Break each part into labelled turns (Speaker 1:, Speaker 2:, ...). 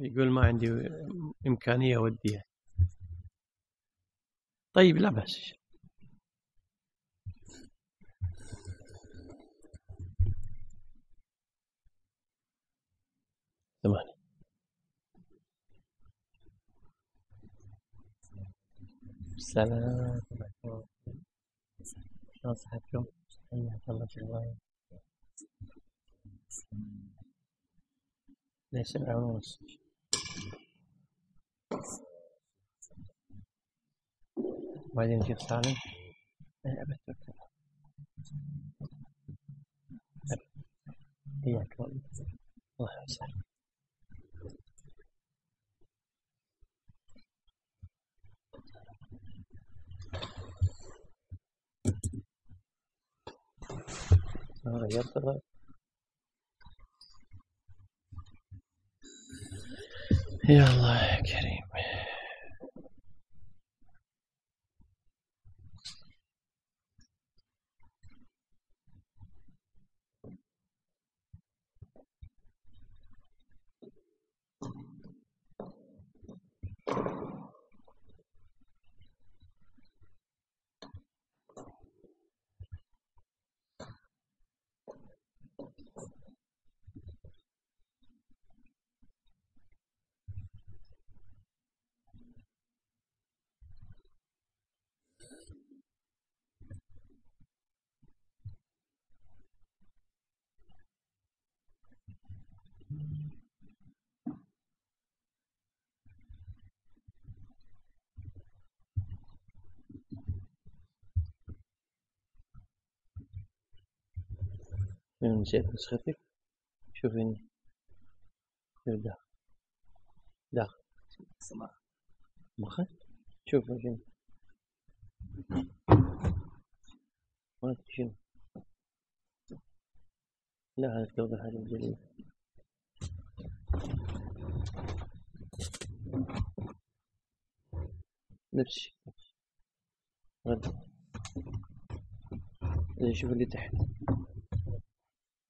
Speaker 1: يقول ما عندي إمكانية أوديها طيب لا بأس تمام السلام عليكم شلون صحتكم؟ حياك الله جواي ليش العروس؟ وبعدين نجيب سالم بس حياك الله الله يسعدك Yeah, like kidding. من مسألة نسختك شوف هنا شوف داخل داخل مخ شوف هنا شنو لا هذا توضح هذا الجلية نفس الشيء غدا شوف اللي تحت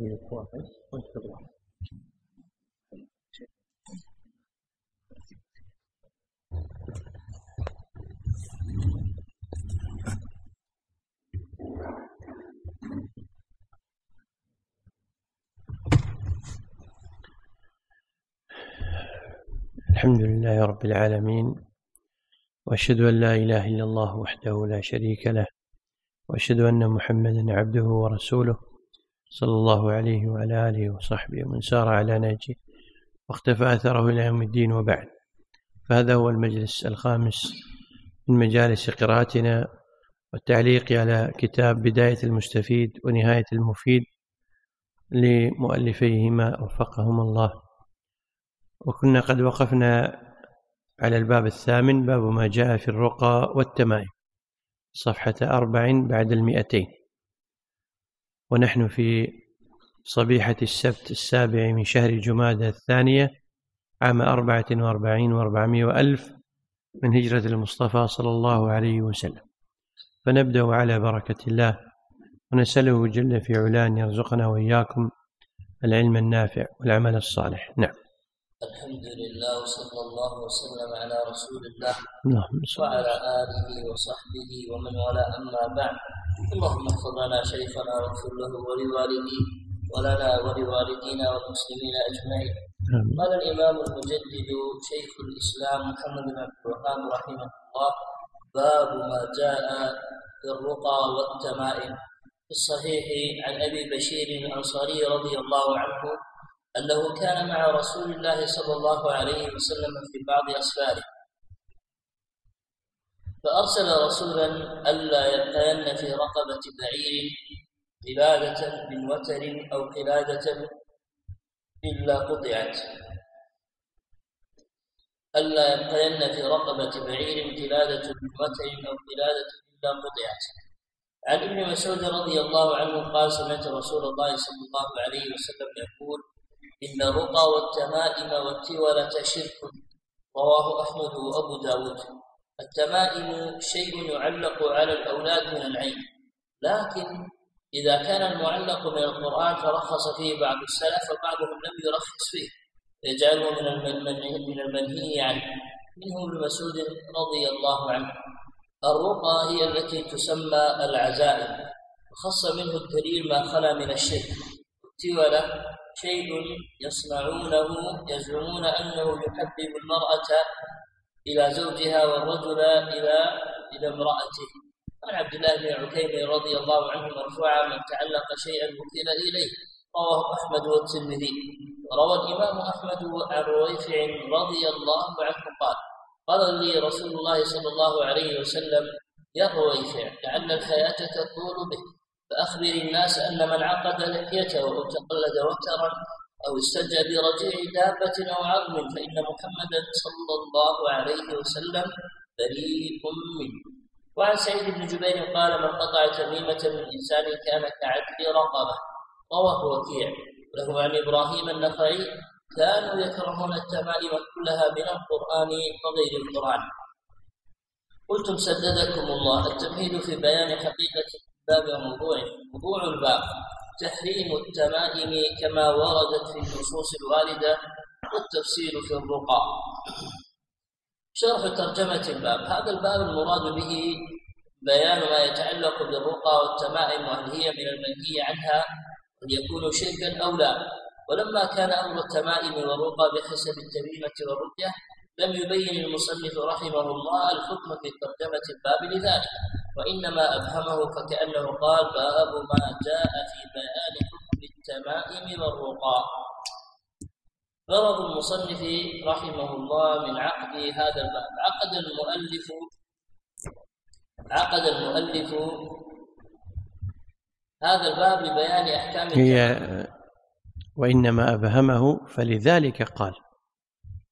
Speaker 1: واحد من الكوافس واحد الحمد لله رب العالمين واشهد ان لا اله الا الله وحده لا شريك له واشهد ان محمدا عبده ورسوله صلى الله عليه وعلى آله وصحبه ومن سار على نهجه واختفى أثره إلى يوم الدين وبعد فهذا هو المجلس الخامس من مجالس قراءتنا والتعليق على كتاب بداية المستفيد ونهاية المفيد لمؤلفيهما وفقهما الله وكنا قد وقفنا على الباب الثامن باب ما جاء في الرقى والتمائم صفحة أربع بعد المئتين ونحن في صبيحة السبت السابع من شهر جمادة الثانية عام أربعة وأربعين وأربعمائة وألف من هجرة المصطفى صلى الله عليه وسلم فنبدأ على بركة الله ونسأله جل في علاه أن يرزقنا وإياكم العلم النافع والعمل الصالح نعم
Speaker 2: الحمد لله وصلى الله وسلم على رسول الله وعلى آله وصحبه ومن والاه أما بعد اللهم احفظ لنا شيخنا واغفر له ولوالديه ولنا ولوالدينا والمسلمين اجمعين قال الامام المجدد شيخ الاسلام محمد بن عبد الوهاب رحمه الله باب ما جاء في الرقى والتمائم في الصحيح عن ابي بشير الانصاري رضي الله عنه انه كان مع رسول الله صلى الله عليه وسلم في بعض اسفاره فأرسل رسولا ألا يلقين في رقبة بعير قلادة من وتر أو قلادة إلا قطعت ألا يلقين في رقبة بعير قلادة من وتر أو قلادة إلا قطعت عن ابن مسعود رضي الله عنه قال سمعت رسول الله صلى الله عليه وسلم يقول إن الرقى والتمائم والتولة شرك رواه أحمد وأبو داود التمائم شيء يعلق على الأولاد من العين لكن إذا كان المعلق من القرآن فرخص فيه بعض السلف فبعضهم لم يرخص فيه يجعله من من المنهي عنه منه ابن مسعود رضي الله عنه الرقى هي التي تسمى العزائم وخص منه الدليل ما خلا من الشرك سوى له شيء يصنعونه يزعمون انه يحبب المراه إلى زوجها والرجل إلى إلى امرأته عن عبد الله بن عكيم رضي الله عنه مرفوعا من تعلق شيئا وكل إليه رواه أحمد والترمذي وروى الإمام أحمد عن رويفع رضي الله عنه قال قال لي رسول الله صلى الله عليه وسلم يا رويفع لعل الحياة تطول بك فأخبر الناس أن من عقد لحيته وتقلد وترا أو استجى برجع دابة أو عظم فإن محمدا صلى الله عليه وسلم بريء منه وعن سعيد بن جبير قال من قطع تميمة من إنسان كان كعدل رقبة رواه وكيع له عن إبراهيم النخعي كانوا يكرهون التمائم كلها من القرآن وغير القرآن قلتم سددكم الله التمهيد في بيان حقيقة الباب وموضوعه موضوع الباب تحريم التمائم كما وردت في النصوص الواردة والتفسير في الرقى شرح ترجمة الباب هذا الباب المراد به بيان ما يتعلق بالرقى والتمائم وهل هي من المنهي عنها قد يكون شركا أو لا ولما كان أمر التمائم والرقى بحسب التميمة والرقية لم يبين المصنف رحمه الله الحكم في ترجمة الباب لذلك وإنما أفهمه فكأنه قال باب ما جاء في بيان حكم التمائم والرقى غرض المصنف رحمه الله من عقد هذا الباب عقد المؤلف عقد المؤلف هذا الباب لبيان أحكام هي
Speaker 1: وإنما أبهمه فلذلك قال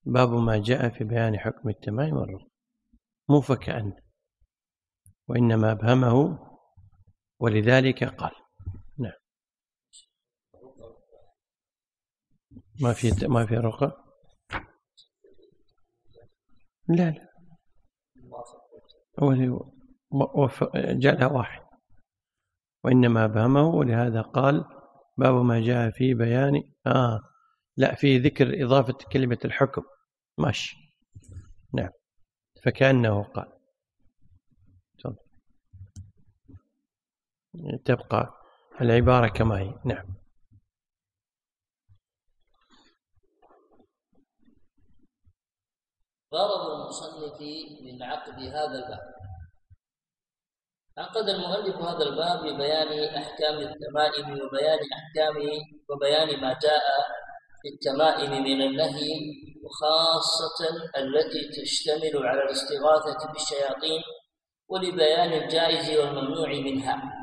Speaker 1: باب ما جاء في بيان حكم التمائم والرقى مو فكأنه وإنما أبهمه ولذلك قال نعم ما في ما في رقى لا لا جاء واحد وإنما أبهمه ولهذا قال باب ما جاء في بيان آه لا في ذكر إضافة كلمة الحكم ماشي نعم فكأنه قال تبقى العبارة كما هي نعم
Speaker 2: غرض المصنف من عقد هذا الباب عقد المؤلف هذا الباب ببيان احكام التمائم وبيان احكام وبيان ما جاء في التمائم من النهي وخاصة التي تشتمل على الاستغاثة بالشياطين ولبيان الجائز والممنوع منها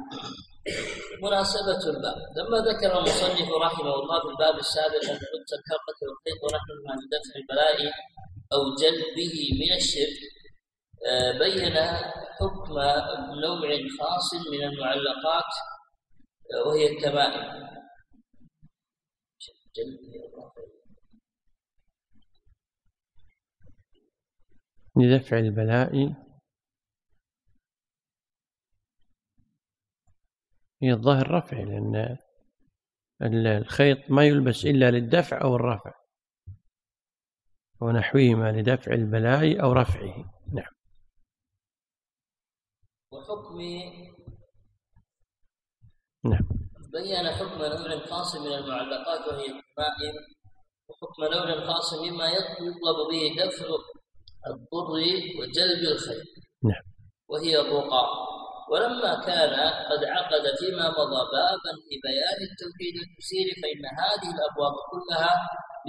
Speaker 2: مناسبة الباب لما ذكر المصنف رحمه الله في الباب السابق أن لبس الحلقة والخيط رحمه عن لدفع البلاء أو جلبه من الشرك آه، بين حكم نوع خاص من المعلقات آه، وهي التمائم
Speaker 1: لدفع البلاء هي الظاهر رفع لأن الخيط ما يلبس إلا للدفع أو الرفع ونحوهما لدفع البلاء أو رفعه نعم
Speaker 2: وحكم
Speaker 1: نعم
Speaker 2: بين حكم نوع خاص من المعلقات وهي الضمائم وحكم نوع خاص مما يطلب به دفع الضر وجلب الخير
Speaker 1: نعم
Speaker 2: وهي الرقى ولما كان قد عقد فيما مضى بابا لبيان التوحيد المسير فإن هذه الأبواب كلها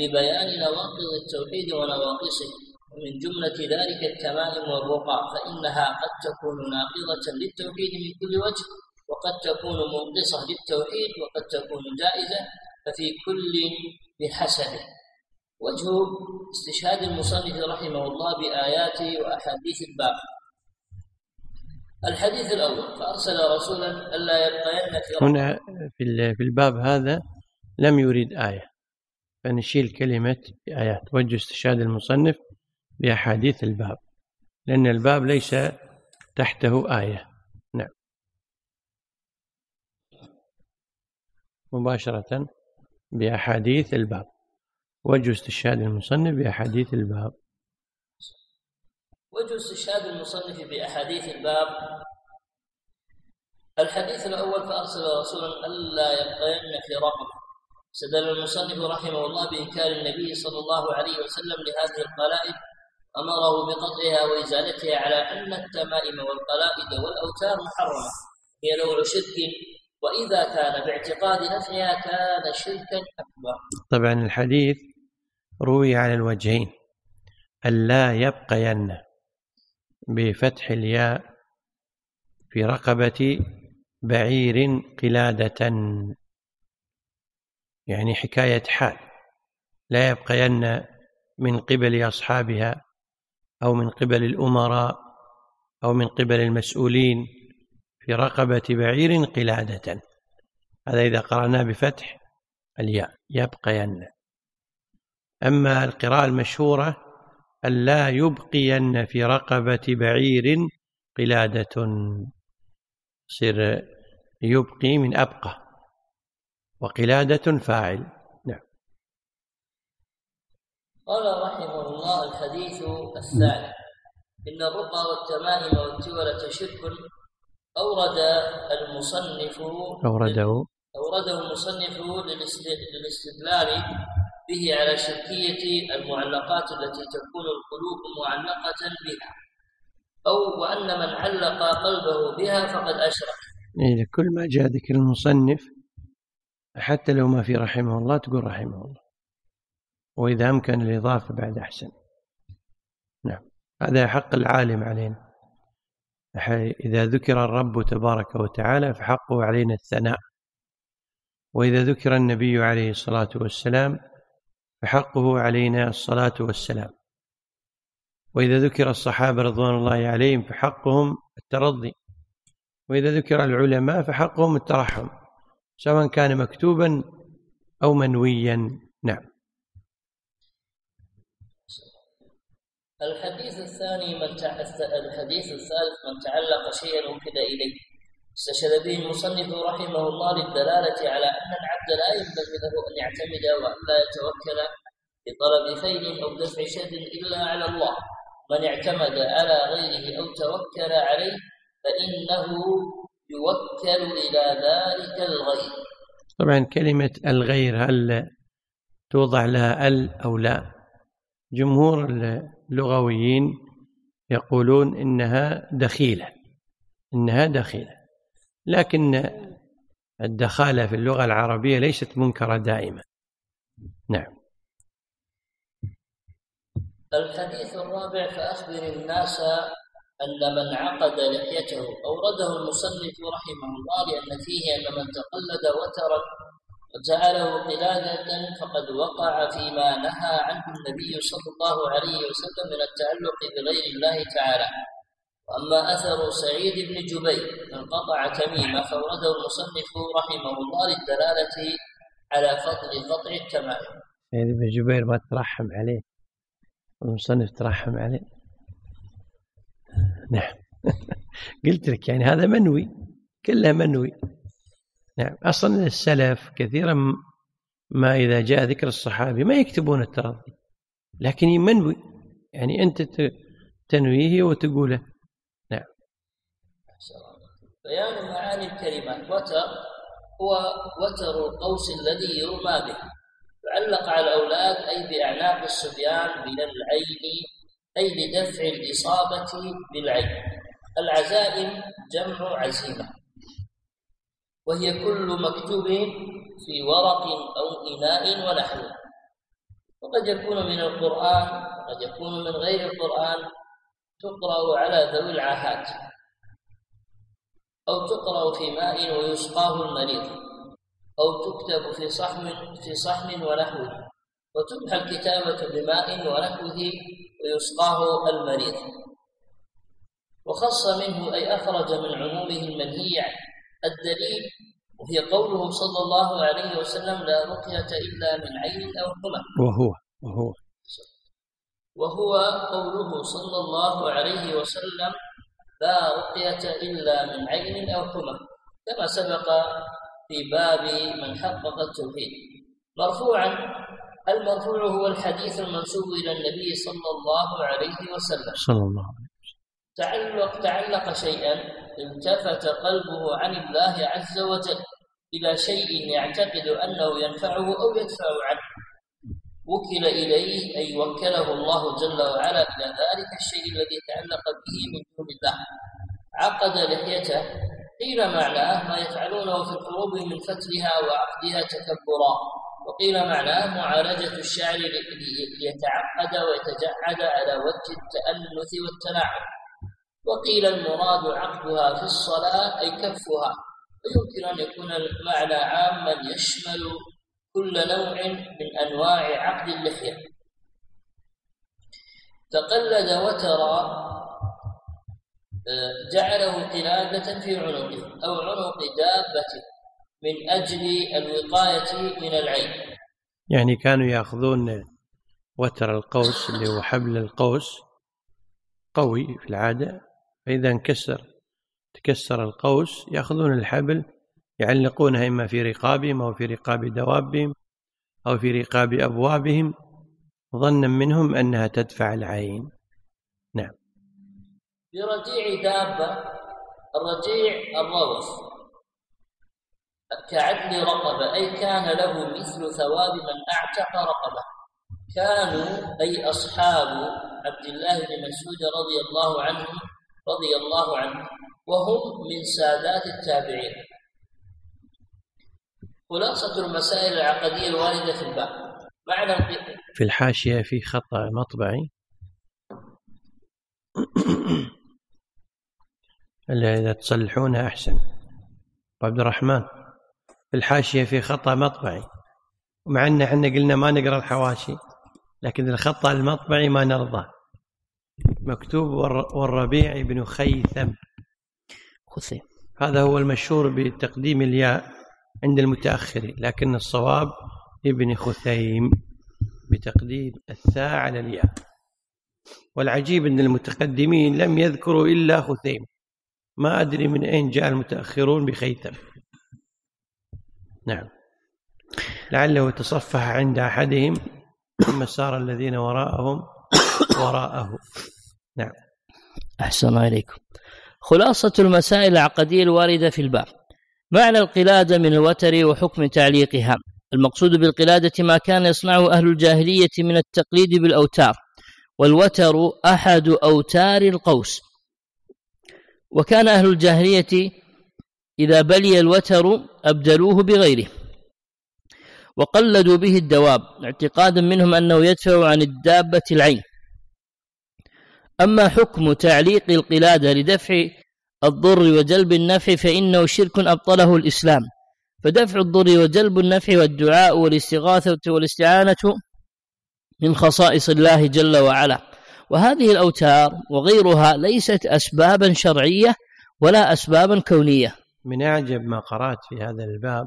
Speaker 2: لبيان نواقض التوحيد ونواقصه ومن جملة ذلك التمائم والرقى فإنها قد تكون ناقضة للتوحيد من كل وجه وقد تكون منقصة للتوحيد وقد تكون جائزة ففي كل بحسبه وجه استشهاد المصنف رحمه الله بآياته وأحاديث الباب الحديث الأول فأرسل رسولا ألا يبقين في هنا
Speaker 1: في في الباب هذا لم يريد آية فنشيل كلمة آيات وجه استشهاد المصنف بأحاديث الباب لأن الباب ليس تحته آية نعم مباشرة بأحاديث الباب وجه استشهاد المصنف بأحاديث الباب
Speaker 2: وجه استشهاد المصنف بأحاديث الباب الحديث الأول فأرسل رسولا ألا يبقين في رقبه استدل المصنف رحمه الله بإنكار النبي صلى الله عليه وسلم لهذه القلائد أمره بقطعها وإزالتها على أن التمائم والقلائد والأوتار محرمة هي نوع شرك وإذا كان باعتقاد نفعها كان شركا أكبر
Speaker 1: طبعا الحديث روي على الوجهين ألا يبقين بفتح الياء في رقبة بعير قلادة يعني حكاية حال لا يبقين من قبل أصحابها أو من قبل الأمراء أو من قبل المسؤولين في رقبة بعير قلادة هذا إذا قرأناه بفتح الياء يبقين أما القراءة المشهورة ألا يبقين في رقبة بعير قلادة سر يبقي من أبقى وقلادة فاعل نعم
Speaker 2: قال رحمه الله الحديث الثالث إن الرقى والتمائم والتبر شرك أورد المصنف
Speaker 1: أورده
Speaker 2: أورده المصنف للاستدلال به على شركية المعلقات التي تكون القلوب معلقة بها أو وأن من علق قلبه بها فقد أشرك
Speaker 1: إذا كل ما جاء ذكر المصنف حتى لو ما في رحمه الله تقول رحمه الله وإذا أمكن الإضافة بعد أحسن نعم هذا حق العالم علينا إذا ذكر الرب تبارك وتعالى فحقه علينا الثناء وإذا ذكر النبي عليه الصلاة والسلام فحقه علينا الصلاة والسلام وإذا ذكر الصحابة رضوان الله عليهم فحقهم الترضي وإذا ذكر العلماء فحقهم الترحم سواء كان مكتوبا أو منويا
Speaker 2: نعم الحديث الثاني من الحديث الثالث من تعلق شيئا وكد إليه استشهد به المصنف رحمه الله للدلالة على أن العبد لا ينبغي له أن يعتمد وأن لا يتوكل لطلب خير أو دفع شر إلا على الله من اعتمد على غيره أو توكل عليه فإنه يوكل إلى ذلك الغير
Speaker 1: طبعا كلمة الغير هل توضع لها ال أو لا جمهور اللغويين يقولون إنها دخيلة إنها دخيلة لكن الدخالة في اللغة العربية ليست منكرة دائما نعم
Speaker 2: الحديث الرابع فأخبر الناس أن من عقد لحيته أورده المصنف رحمه الله لأن فيه أن من تقلد وترك وجعله قلادة فقد وقع فيما نهى عنه النبي صلى الله عليه وسلم من التعلق بغير الله تعالى وأما أثر سعيد بن جبير قطع تميمة فورده المصنف رحمه الله للدلالة على فضل قطع التمائم
Speaker 1: سعيد
Speaker 2: بن
Speaker 1: جبير ما
Speaker 2: ترحم عليه
Speaker 1: المصنف ترحم عليه نعم قلت لك يعني هذا منوي كله منوي نعم أصلا السلف كثيرا ما إذا جاء ذكر الصحابي ما يكتبون الترضي لكن منوي يعني أنت تنويه وتقوله
Speaker 2: بيان معاني الكلمات وتر هو وتر القوس الذي يرمى به يعلق على الأولاد أي بأعناق الصبيان من العين أي لدفع الإصابة بالعين العزائم جمع عزيمة وهي كل مكتوب في ورق أو إناء ونحوه وقد يكون من القرآن وقد يكون من غير القرآن تقرأ على ذوي العاهات أو تقرأ في ماء ويسقاه المريض أو تكتب في صحن في صحن ونحوه وتمحى الكتابة بماء ونحوه ويسقاه المريض وخص منه أي أخرج من عمومه المنهي الدليل وهي قوله صلى الله عليه وسلم لا رقية إلا من عين أو حمى
Speaker 1: وهو
Speaker 2: وهو وهو قوله صلى الله عليه وسلم لا رقية إلا من عين أو حمى كما سبق في باب من حقق التوحيد مرفوعا المرفوع هو الحديث المنسوب إلى النبي صلى الله عليه وسلم صلى الله عليه وسلم تعلق تعلق شيئا التفت قلبه عن الله عز وجل إلى شيء يعتقد أنه ينفعه أو يدفع عنه وكل إليه أي وكله الله جل وعلا إلى ذلك الشيء الذي تعلق به من دون الله عقد لحيته قيل معناه ما يفعلونه في الحروب من فتلها وعقدها تكبرا وقيل معناه معالجة الشعر ليتعقد ويتجعد على وجه التأنث والتلاعب وقيل المراد عقدها في الصلاة أي كفها ويمكن أن يكون المعنى عاما يشمل كل نوع من أنواع عقد اللحية تقلد وترى آه، جعله قلادة في عنقه أو عنق دابته من أجل الوقاية من العين
Speaker 1: يعني كانوا يأخذون وتر القوس اللي هو حبل القوس قوي في العادة فإذا انكسر تكسر القوس يأخذون الحبل يعلقونها إما في رقابهم أو في رقاب دوابهم أو في رقاب أبوابهم ظنا منهم أنها تدفع العين نعم في
Speaker 2: رجيع دابة الرجيع الروث كعدل رقبة أي كان له مثل ثواب من أعتق رقبة كانوا أي أصحاب عبد الله بن مسعود رضي الله عنه رضي الله عنه وهم من سادات التابعين خلاصة
Speaker 1: المسائل العقدية الواردة في الباب معنى في الحاشية في
Speaker 2: خط مطبعي
Speaker 1: إلا إذا تصلحونها أحسن طيب عبد الرحمن في الحاشية في خطأ مطبعي مع أن احنا قلنا ما نقرأ الحواشي لكن الخطأ المطبعي ما نرضى مكتوب والربيع بن خيثم خثيم هذا هو المشهور بتقديم الياء عند المتأخرين لكن الصواب ابن خثيم بتقديم الثاء على الياء والعجيب أن المتقدمين لم يذكروا إلا خثيم ما أدري من أين جاء المتأخرون بخيثم نعم لعله تصفح عند أحدهم ثم سار الذين وراءهم وراءه نعم أحسن إليكم خلاصة المسائل العقدية الواردة في الباب معنى القلادة من الوتر وحكم تعليقها المقصود بالقلادة ما كان يصنعه أهل الجاهلية من التقليد بالأوتار والوتر أحد أوتار القوس وكان أهل الجاهلية إذا بلي الوتر أبدلوه بغيره وقلدوا به الدواب اعتقادا منهم أنه يدفع عن الدابة العين أما حكم تعليق القلادة لدفع الضر وجلب النفع فإنه شرك أبطله الإسلام فدفع الضر وجلب النفع والدعاء والاستغاثة والاستعانة من خصائص الله جل وعلا وهذه الأوتار وغيرها ليست أسبابا شرعية ولا أسبابا كونية من أعجب ما قرأت في هذا الباب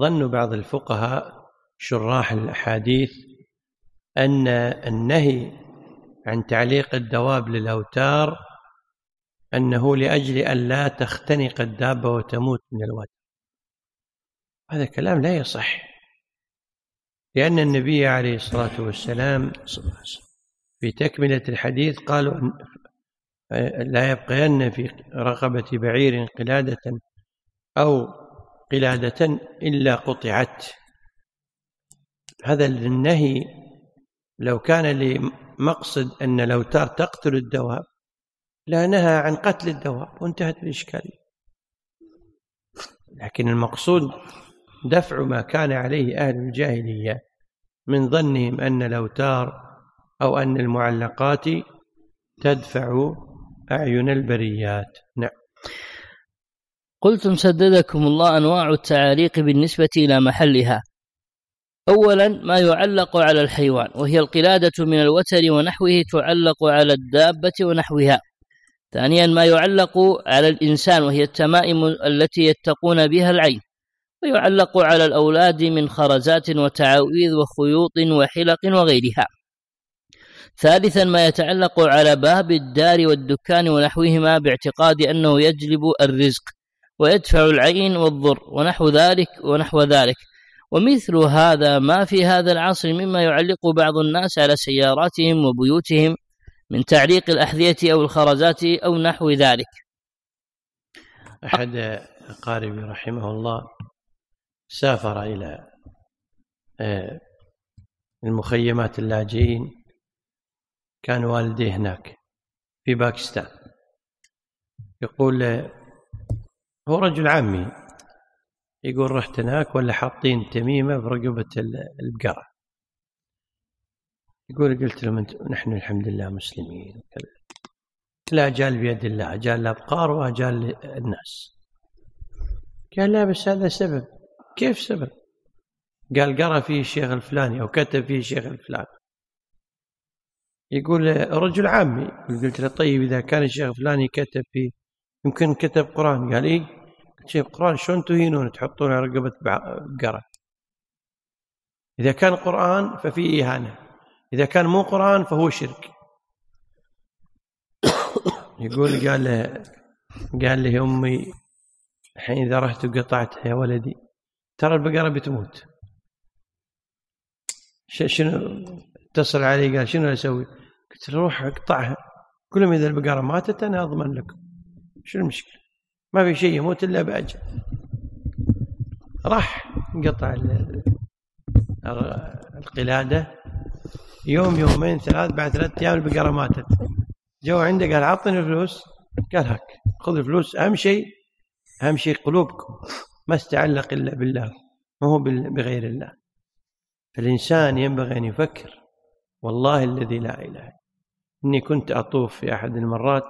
Speaker 1: ظن بعض الفقهاء شراح الأحاديث أن النهي عن تعليق الدواب للأوتار أنه لأجل ألا تختنق الدابة وتموت من الوادي هذا كلام لا يصح لأن النبي عليه الصلاة والسلام في تكملة الحديث قالوا لا يبقين في رقبة بعير قلادة أو قلادة إلا قطعت هذا النهي لو كان لمقصد أن الأوتار تقتل الدواب لا نهى عن قتل الدواب وانتهت الإشكالية لكن المقصود دفع ما كان عليه أهل الجاهلية من ظنهم أن الأوتار أو أن المعلقات تدفع أعين البريات نعم
Speaker 3: قلتم سددكم الله أنواع التعاليق بالنسبة إلى محلها أولا ما يعلق على الحيوان وهي القلادة من الوتر ونحوه تعلق على الدابة ونحوها ثانيا ما يعلق على الإنسان وهي التمائم التي يتقون بها العين ويعلق على الأولاد من خرزات وتعاويذ وخيوط وحلق وغيرها ثالثا ما يتعلق على باب الدار والدكان ونحوهما باعتقاد أنه يجلب الرزق ويدفع العين والضر ونحو ذلك ونحو ذلك ومثل هذا ما في هذا العصر مما يعلق بعض الناس على سياراتهم وبيوتهم من تعليق الأحذية أو الخرزات أو نحو ذلك
Speaker 1: أحد أقاربي رحمه الله سافر إلى آه، المخيمات اللاجئين كان والديه هناك في باكستان يقول آه، هو رجل عمي يقول رحت هناك ولا حاطين تميمة برقبة البقرة يقول قلت لهم نحن الحمد لله مسلمين لا جال بيد الله أجال الأبقار وأجال الناس قال لا بس هذا سبب كيف سبب قال قرأ فيه الشيخ الفلاني أو كتب فيه الشيخ الفلاني يقول رجل عامي قلت له طيب إذا كان الشيخ الفلاني كتب فيه يمكن كتب قرآن قال اي قلت شيخ قرآن شلون تهينون تحطون على رقبة بقرة إذا كان قرآن ففي إهانة إذا كان مو قرآن فهو شرك يقول قال له قال لي أمي الحين إذا رحت وقطعتها يا ولدي ترى البقرة بتموت شنو اتصل علي قال شنو أسوي قلت له روح اقطعها كلهم إذا البقرة ماتت أنا أضمن لكم شنو المشكلة ما في شيء يموت إلا بأجل راح قطع القلادة يوم يومين ثلاث بعد ثلاث ايام البقره ماتت جو عنده قال عطني الفلوس قال هك خذ الفلوس اهم شيء اهم شيء قلوبكم ما استعلق الا بالله ما هو بغير الله فالانسان ينبغي ان يفكر والله الذي لا اله الا اني كنت اطوف في احد المرات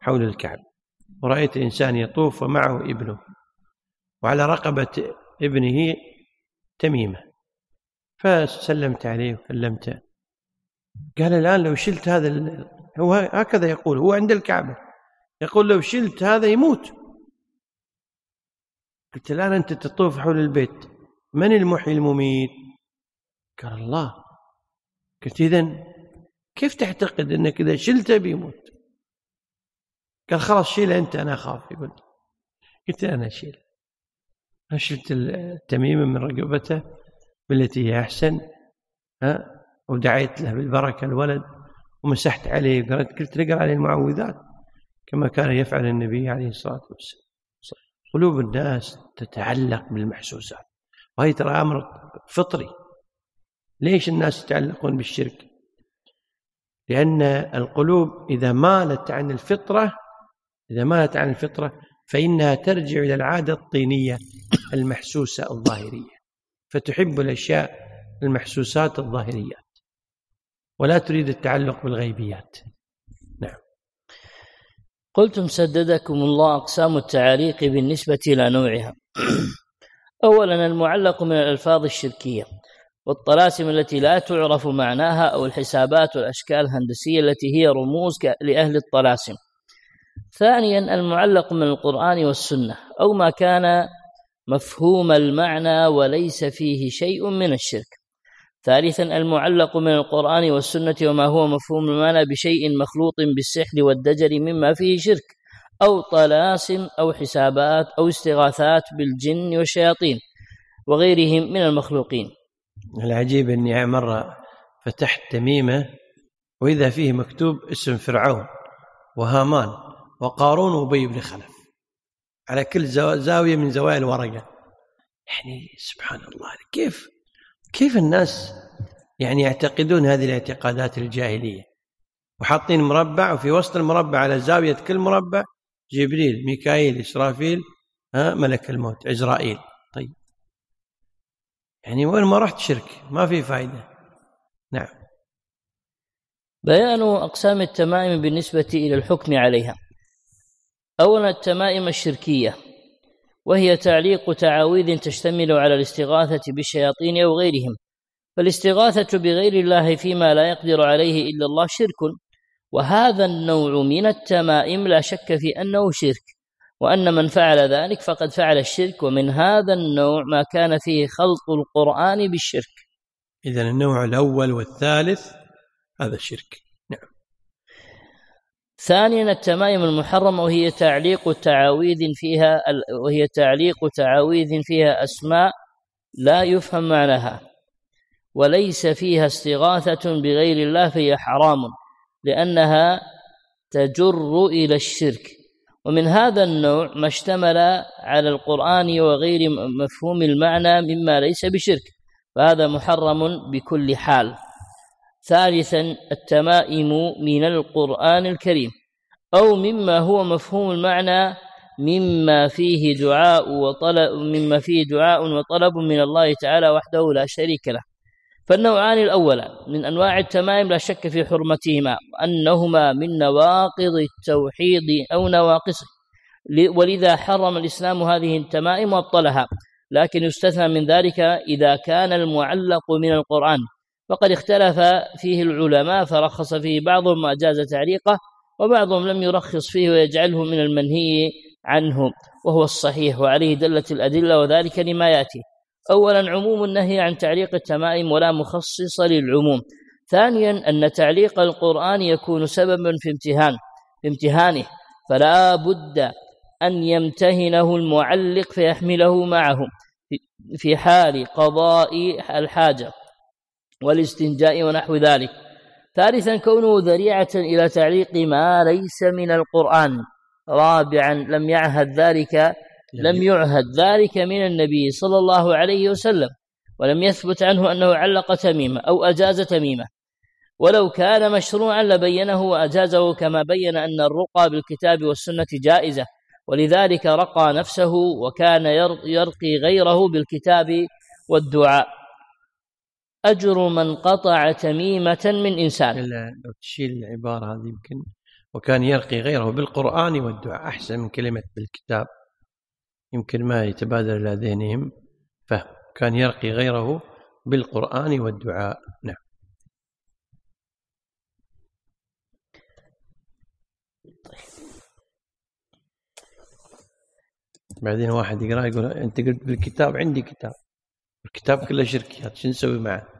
Speaker 1: حول الكعبه ورايت انسان يطوف ومعه ابنه وعلى رقبه ابنه تميمه فسلمت عليه وكلمته قال الآن لو شلت هذا ال... هو هكذا يقول هو عند الكعبة يقول لو شلت هذا يموت قلت الآن أنت تطوف حول البيت من المحيي المميت قال الله قلت إذا كيف تعتقد أنك إذا شلته بيموت قال خلاص شيله أنت أنا أخاف يقول قلت أنا أشيله أنا شلت التميمة من رقبته بالتي هي أحسن ها ودعيت له بالبركة الولد ومسحت عليه قلت قلت اقرا عليه المعوذات كما كان يفعل النبي عليه الصلاة والسلام قلوب الناس تتعلق بالمحسوسات وهي ترى أمر فطري ليش الناس يتعلقون بالشرك لأن القلوب إذا مالت عن الفطرة إذا مالت عن الفطرة فإنها ترجع إلى العادة الطينية المحسوسة الظاهرية فتحب الأشياء المحسوسات الظاهرية ولا تريد التعلق بالغيبيات نعم
Speaker 3: قلتم سددكم الله أقسام التعاليق بالنسبة إلى نوعها أولا المعلق من الألفاظ الشركية والطلاسم التي لا تعرف معناها أو الحسابات والأشكال الهندسية التي هي رموز لأهل الطلاسم ثانيا المعلق من القرآن والسنة أو ما كان مفهوم المعنى وليس فيه شيء من الشرك ثالثا المعلق من القرآن والسنة وما هو مفهوم المعنى بشيء مخلوط بالسحر والدجل مما فيه شرك أو طلاسم أو حسابات أو استغاثات بالجن والشياطين وغيرهم من المخلوقين
Speaker 1: العجيب أني مرة فتحت تميمة وإذا فيه مكتوب اسم فرعون وهامان وقارون وأبي بن خلف على كل زاوية من زوايا الورقة يعني سبحان الله كيف كيف الناس يعني يعتقدون هذه الاعتقادات الجاهليه وحاطين مربع وفي وسط المربع على زاويه كل مربع جبريل ميكائيل اسرافيل ها ملك الموت إزرائيل طيب يعني وين ما رحت شرك ما في فائده نعم
Speaker 3: بيان اقسام التمائم بالنسبه الى الحكم عليها اولا التمائم الشركيه وهي تعليق تعاويذ تشتمل على الاستغاثه بالشياطين او غيرهم فالاستغاثه بغير الله فيما لا يقدر عليه الا الله شرك وهذا النوع من التمائم لا شك في انه شرك وان من فعل ذلك فقد فعل الشرك ومن هذا النوع ما كان فيه خلط القران بالشرك
Speaker 1: اذا النوع الاول والثالث هذا الشرك
Speaker 3: ثانيا التمايم المحرمة وهي تعليق تعاويذ فيها وهي تعليق تعاويذ فيها أسماء لا يفهم معناها وليس فيها استغاثة بغير الله فهي حرام لأنها تجر إلى الشرك ومن هذا النوع ما اشتمل على القرآن وغير مفهوم المعنى مما ليس بشرك فهذا محرم بكل حال ثالثا التمائم من القرآن الكريم أو مما هو مفهوم المعنى مما فيه دعاء وطلب مما فيه دعاء وطلب من الله تعالى وحده لا شريك له فالنوعان الأول من أنواع التمائم لا شك في حرمتهما أنهما من نواقض التوحيد أو نواقصه ولذا حرم الإسلام هذه التمائم وابطلها لكن يستثنى من ذلك إذا كان المعلق من القرآن وقد اختلف فيه العلماء فرخص فيه بعضهم أجاز تعليقه وبعضهم لم يرخص فيه ويجعله من المنهي عنه وهو الصحيح وعليه دلت الأدلة وذلك لما يأتي أولا عموم النهي عن تعليق التمائم ولا مخصص للعموم ثانيا أن تعليق القرآن يكون سببا في امتهان في امتهانه فلا بد أن يمتهنه المعلق فيحمله معه في حال قضاء الحاجة والاستنجاء ونحو ذلك ثالثا كونه ذريعة إلى تعليق ما ليس من القرآن رابعا لم يعهد ذلك لم يعهد ذلك من النبي صلى الله عليه وسلم ولم يثبت عنه أنه علق تميمة أو أجاز تميمة ولو كان مشروعا لبينه وأجازه كما بين أن الرقى بالكتاب والسنة جائزة ولذلك رقى نفسه وكان يرقي غيره بالكتاب والدعاء أجر من قطع تميمة من إنسان
Speaker 1: لو تشيل العبارة هذه يمكن وكان يرقي غيره بالقرآن والدعاء أحسن من كلمة بالكتاب يمكن ما يتبادر إلى ذهنهم فهم كان يرقي غيره بالقرآن والدعاء نعم بعدين واحد يقرأ يقول أنت قلت بالكتاب عندي كتاب الكتاب كله شركيات شو نسوي معه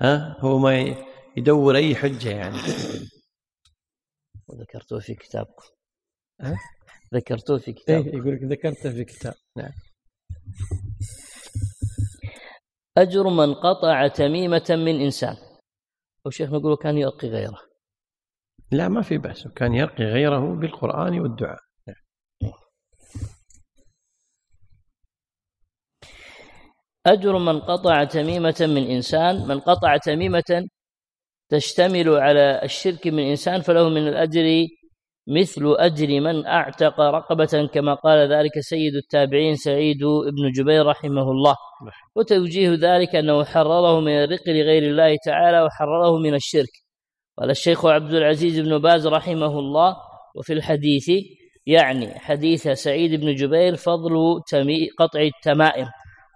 Speaker 1: ها هو ما يدور أي حجة يعني
Speaker 3: ذكرته في كتابكم ها؟ ذكرته في كتاب إيه
Speaker 1: يقول لك
Speaker 3: ذكرته
Speaker 1: في كتاب نعم
Speaker 3: أجر من قطع تميمة من إنسان وشيخنا نقول كان يرقي غيره
Speaker 1: لا ما في بأس كان يرقي غيره بالقرآن والدعاء
Speaker 3: أجر من قطع تميمة من إنسان من قطع تميمة تشتمل على الشرك من إنسان فله من الأجر مثل أجر من أعتق رقبة كما قال ذلك سيد التابعين سعيد بن جبير رحمه الله نعم. وتوجيه ذلك أنه حرره من الرق لغير الله تعالى وحرره من الشرك قال الشيخ عبد العزيز بن باز رحمه الله وفي الحديث يعني حديث سعيد بن جبير فضل قطع التمائم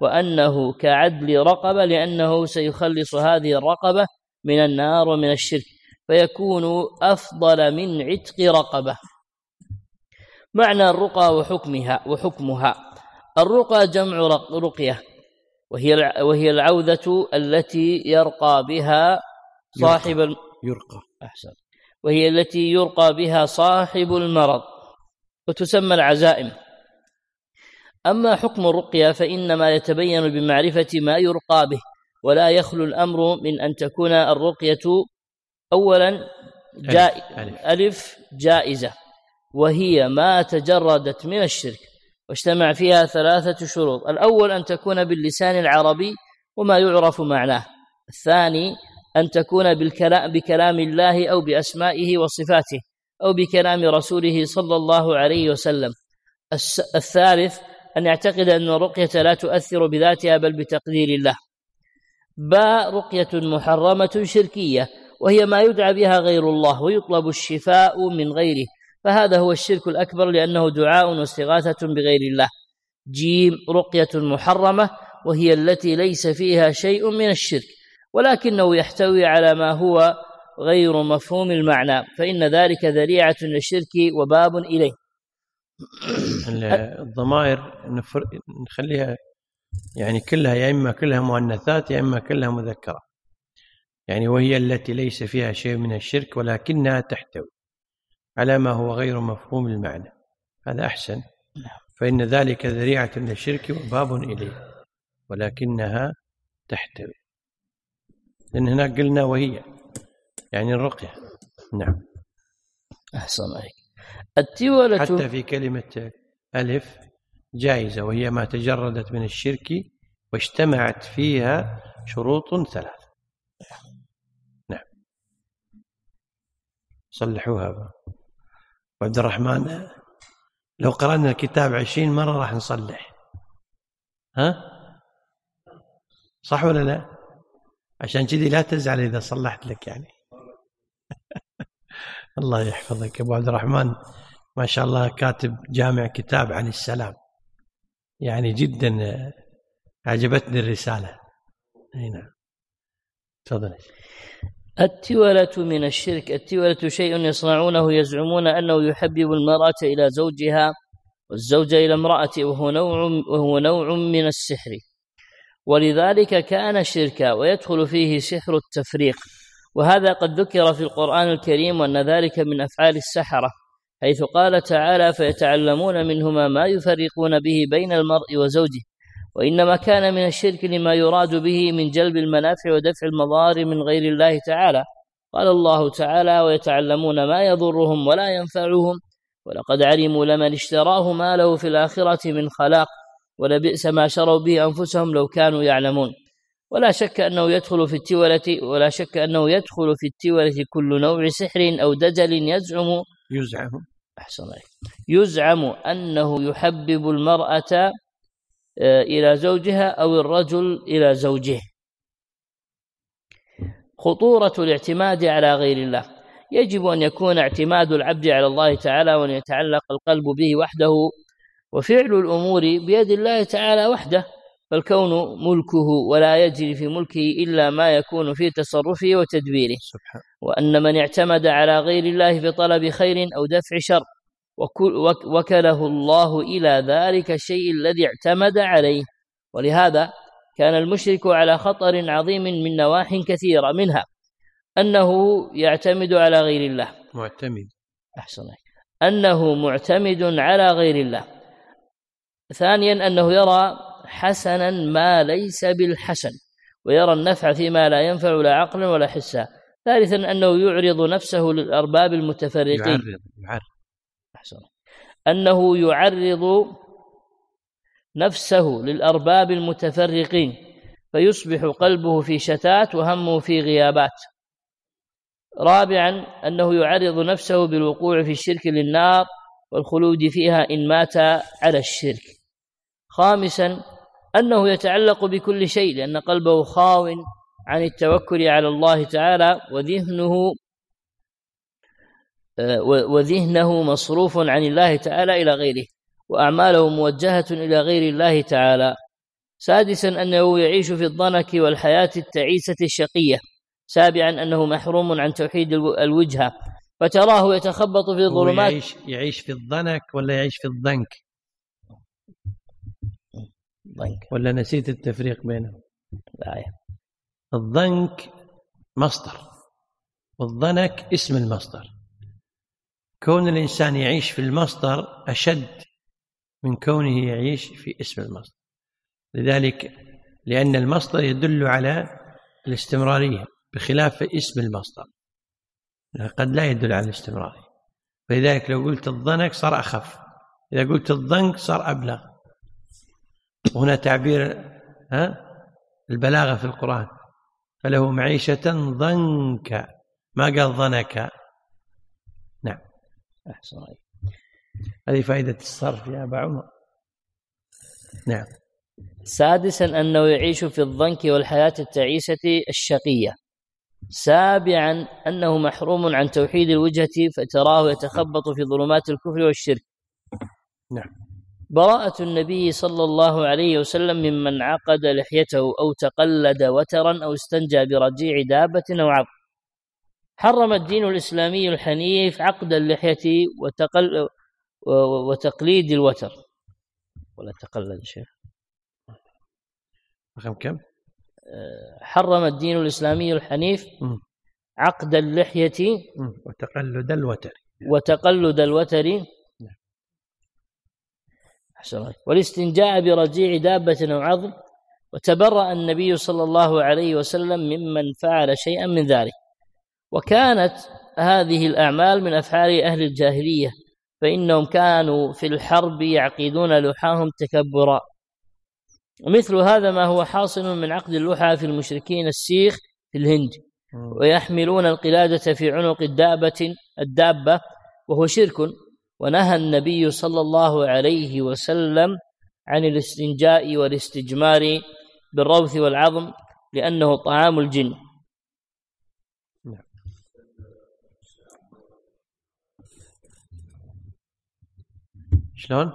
Speaker 3: وأنه كعدل رقبة لأنه سيخلص هذه الرقبة من النار ومن الشرك فيكون أفضل من عتق رقبة معنى الرقى وحكمها وحكمها الرقى جمع رقية وهي وهي العوذة التي يرقى بها صاحب
Speaker 1: يرقى,
Speaker 3: أحسن وهي التي يرقى بها صاحب المرض وتسمى العزائم أما حكم الرقية فإنما يتبين بمعرفة ما يرقى به ولا يخلو الأمر من أن تكون الرقية أولا جائ... ألف. ألف جائزة وهي ما تجردت من الشرك واجتمع فيها ثلاثة شروط الأول أن تكون باللسان العربي وما يعرف معناه الثاني أن تكون بالكلام بكلام الله أو بأسمائه وصفاته أو بكلام رسوله صلى الله عليه وسلم الثالث أن يعتقد أن الرقية لا تؤثر بذاتها بل بتقدير الله باء رقية محرمة شركية وهي ما يدعى بها غير الله ويطلب الشفاء من غيره فهذا هو الشرك الأكبر لأنه دعاء واستغاثة بغير الله جيم رقية محرمة وهي التي ليس فيها شيء من الشرك ولكنه يحتوي على ما هو غير مفهوم المعنى فإن ذلك ذريعة للشرك وباب إليه
Speaker 1: الضمائر نفر... نخليها يعني كلها يا اما كلها مؤنثات يا اما كلها مذكره يعني وهي التي ليس فيها شيء من الشرك ولكنها تحتوي على ما هو غير مفهوم المعنى هذا احسن نعم. فان ذلك ذريعه من الشرك وباب اليه ولكنها تحتوي لان هناك قلنا وهي يعني الرقيه نعم
Speaker 3: احسن عليك
Speaker 1: التولة حتى في كلمة ألف جائزة وهي ما تجردت من الشرك واجتمعت فيها شروط ثلاثة نعم صلحوها عبد الرحمن لو قرأنا الكتاب عشرين مرة راح نصلح ها صح ولا لا عشان كذي لا تزعل إذا صلحت لك يعني الله يحفظك أبو عبد الرحمن ما شاء الله كاتب جامع كتاب عن السلام يعني جدا عجبتني الرسالة أي نعم
Speaker 3: تفضل التولة من الشرك التولة شيء يصنعونه يزعمون أنه يحبب المرأة إلى زوجها والزوجة إلى امرأة وهو نوع, وهو نوع من السحر ولذلك كان شركا ويدخل فيه سحر التفريق وهذا قد ذكر في القرآن الكريم وأن ذلك من أفعال السحرة حيث قال تعالى فيتعلمون منهما ما يفرقون به بين المرء وزوجه وإنما كان من الشرك لما يراد به من جلب المنافع ودفع المضار من غير الله تعالى قال الله تعالى ويتعلمون ما يضرهم ولا ينفعهم ولقد علموا لمن اشتراه ما له في الآخرة من خلاق ولبئس ما شروا به أنفسهم لو كانوا يعلمون ولا شك أنه يدخل في التولة ولا شك أنه يدخل في التولة كل نوع سحر أو دجل يزعم
Speaker 1: يزعم
Speaker 3: أحسن عليك يزعم أنه يحبب المرأة آه، إلى زوجها أو الرجل إلى زوجه خطورة الاعتماد على غير الله يجب أن يكون اعتماد العبد على الله تعالى وأن يتعلق القلب به وحده وفعل الأمور بيد الله تعالى وحده فالكون ملكه ولا يجري في ملكه إلا ما يكون في تصرفه وتدبيره سبحان. وأن من اعتمد على غير الله في طلب خير أو دفع شر وكله الله إلى ذلك الشيء الذي اعتمد عليه ولهذا كان المشرك على خطر عظيم من نواح كثيرة منها أنه يعتمد على غير الله
Speaker 1: معتمد أحسن
Speaker 3: أنه معتمد على غير الله ثانيا أنه يرى حسنا ما ليس بالحسن ويرى النفع فيما لا ينفع لا عقلا ولا حسا ثالثا أنه يعرض نفسه للأرباب المتفرقين يعرض, يعرض. أحسن. أنه يعرض نفسه للأرباب المتفرقين فيصبح قلبه في شتات وهمه في غيابات رابعا أنه يعرض نفسه بالوقوع في الشرك للنار والخلود فيها إن مات على الشرك خامسا أنه يتعلق بكل شيء لأن قلبه خاو عن التوكل على الله تعالى وذهنه آه، وذهنه مصروف عن الله تعالى إلى غيره وأعماله موجهة إلى غير الله تعالى سادسا أنه يعيش في الضنك والحياة التعيسة الشقية سابعا أنه محروم عن توحيد الوجهة فتراه يتخبط في الظلمات يعيش,
Speaker 1: يعيش في الضنك ولا يعيش في الضنك الضنك ولا نسيت التفريق بينهم لا يا. الضنك مصدر والضنك اسم المصدر كون الإنسان يعيش في المصدر أشد من كونه يعيش في اسم المصدر لذلك لأن المصدر يدل على الاستمرارية بخلاف اسم المصدر قد لا يدل على الاستمرارية فلذلك لو قلت الضنك صار أخف إذا قلت الضنك صار أبلغ هنا تعبير ها البلاغة في القرآن فله معيشة ضنكا ما قال ضنكا نعم أحسن هذه فائدة الصرف يا أبا عمر نعم
Speaker 3: سادسا أنه يعيش في الضنك والحياة التعيسة الشقية سابعا أنه محروم عن توحيد الوجهة فتراه يتخبط في ظلمات الكفر والشرك نعم براءة النبي صلى الله عليه وسلم ممن عقد لحيته أو تقلد وترا أو استنجى برجيع دابة أو عض حرم الدين الإسلامي الحنيف عقد اللحية وتقل وتقليد الوتر ولا تقلد شيخ رقم كم؟ آه، حرم الدين الإسلامي الحنيف عقد اللحية
Speaker 1: وتقلد الوتر
Speaker 3: وتقلد الوتر أحسن والاستنجاء برجيع دابة أو عظم وتبرأ النبي صلى الله عليه وسلم ممن فعل شيئا من ذلك وكانت هذه الأعمال من أفعال أهل الجاهلية فإنهم كانوا في الحرب يعقدون لحاهم تكبرا ومثل هذا ما هو حاصل من عقد اللحى في المشركين السيخ في الهند ويحملون القلادة في عنق الدابة الدابة وهو شرك ونهى النبي صلى الله عليه وسلم عن الاستنجاء والاستجمار بالروث والعظم لأنه طعام الجن
Speaker 1: شلون؟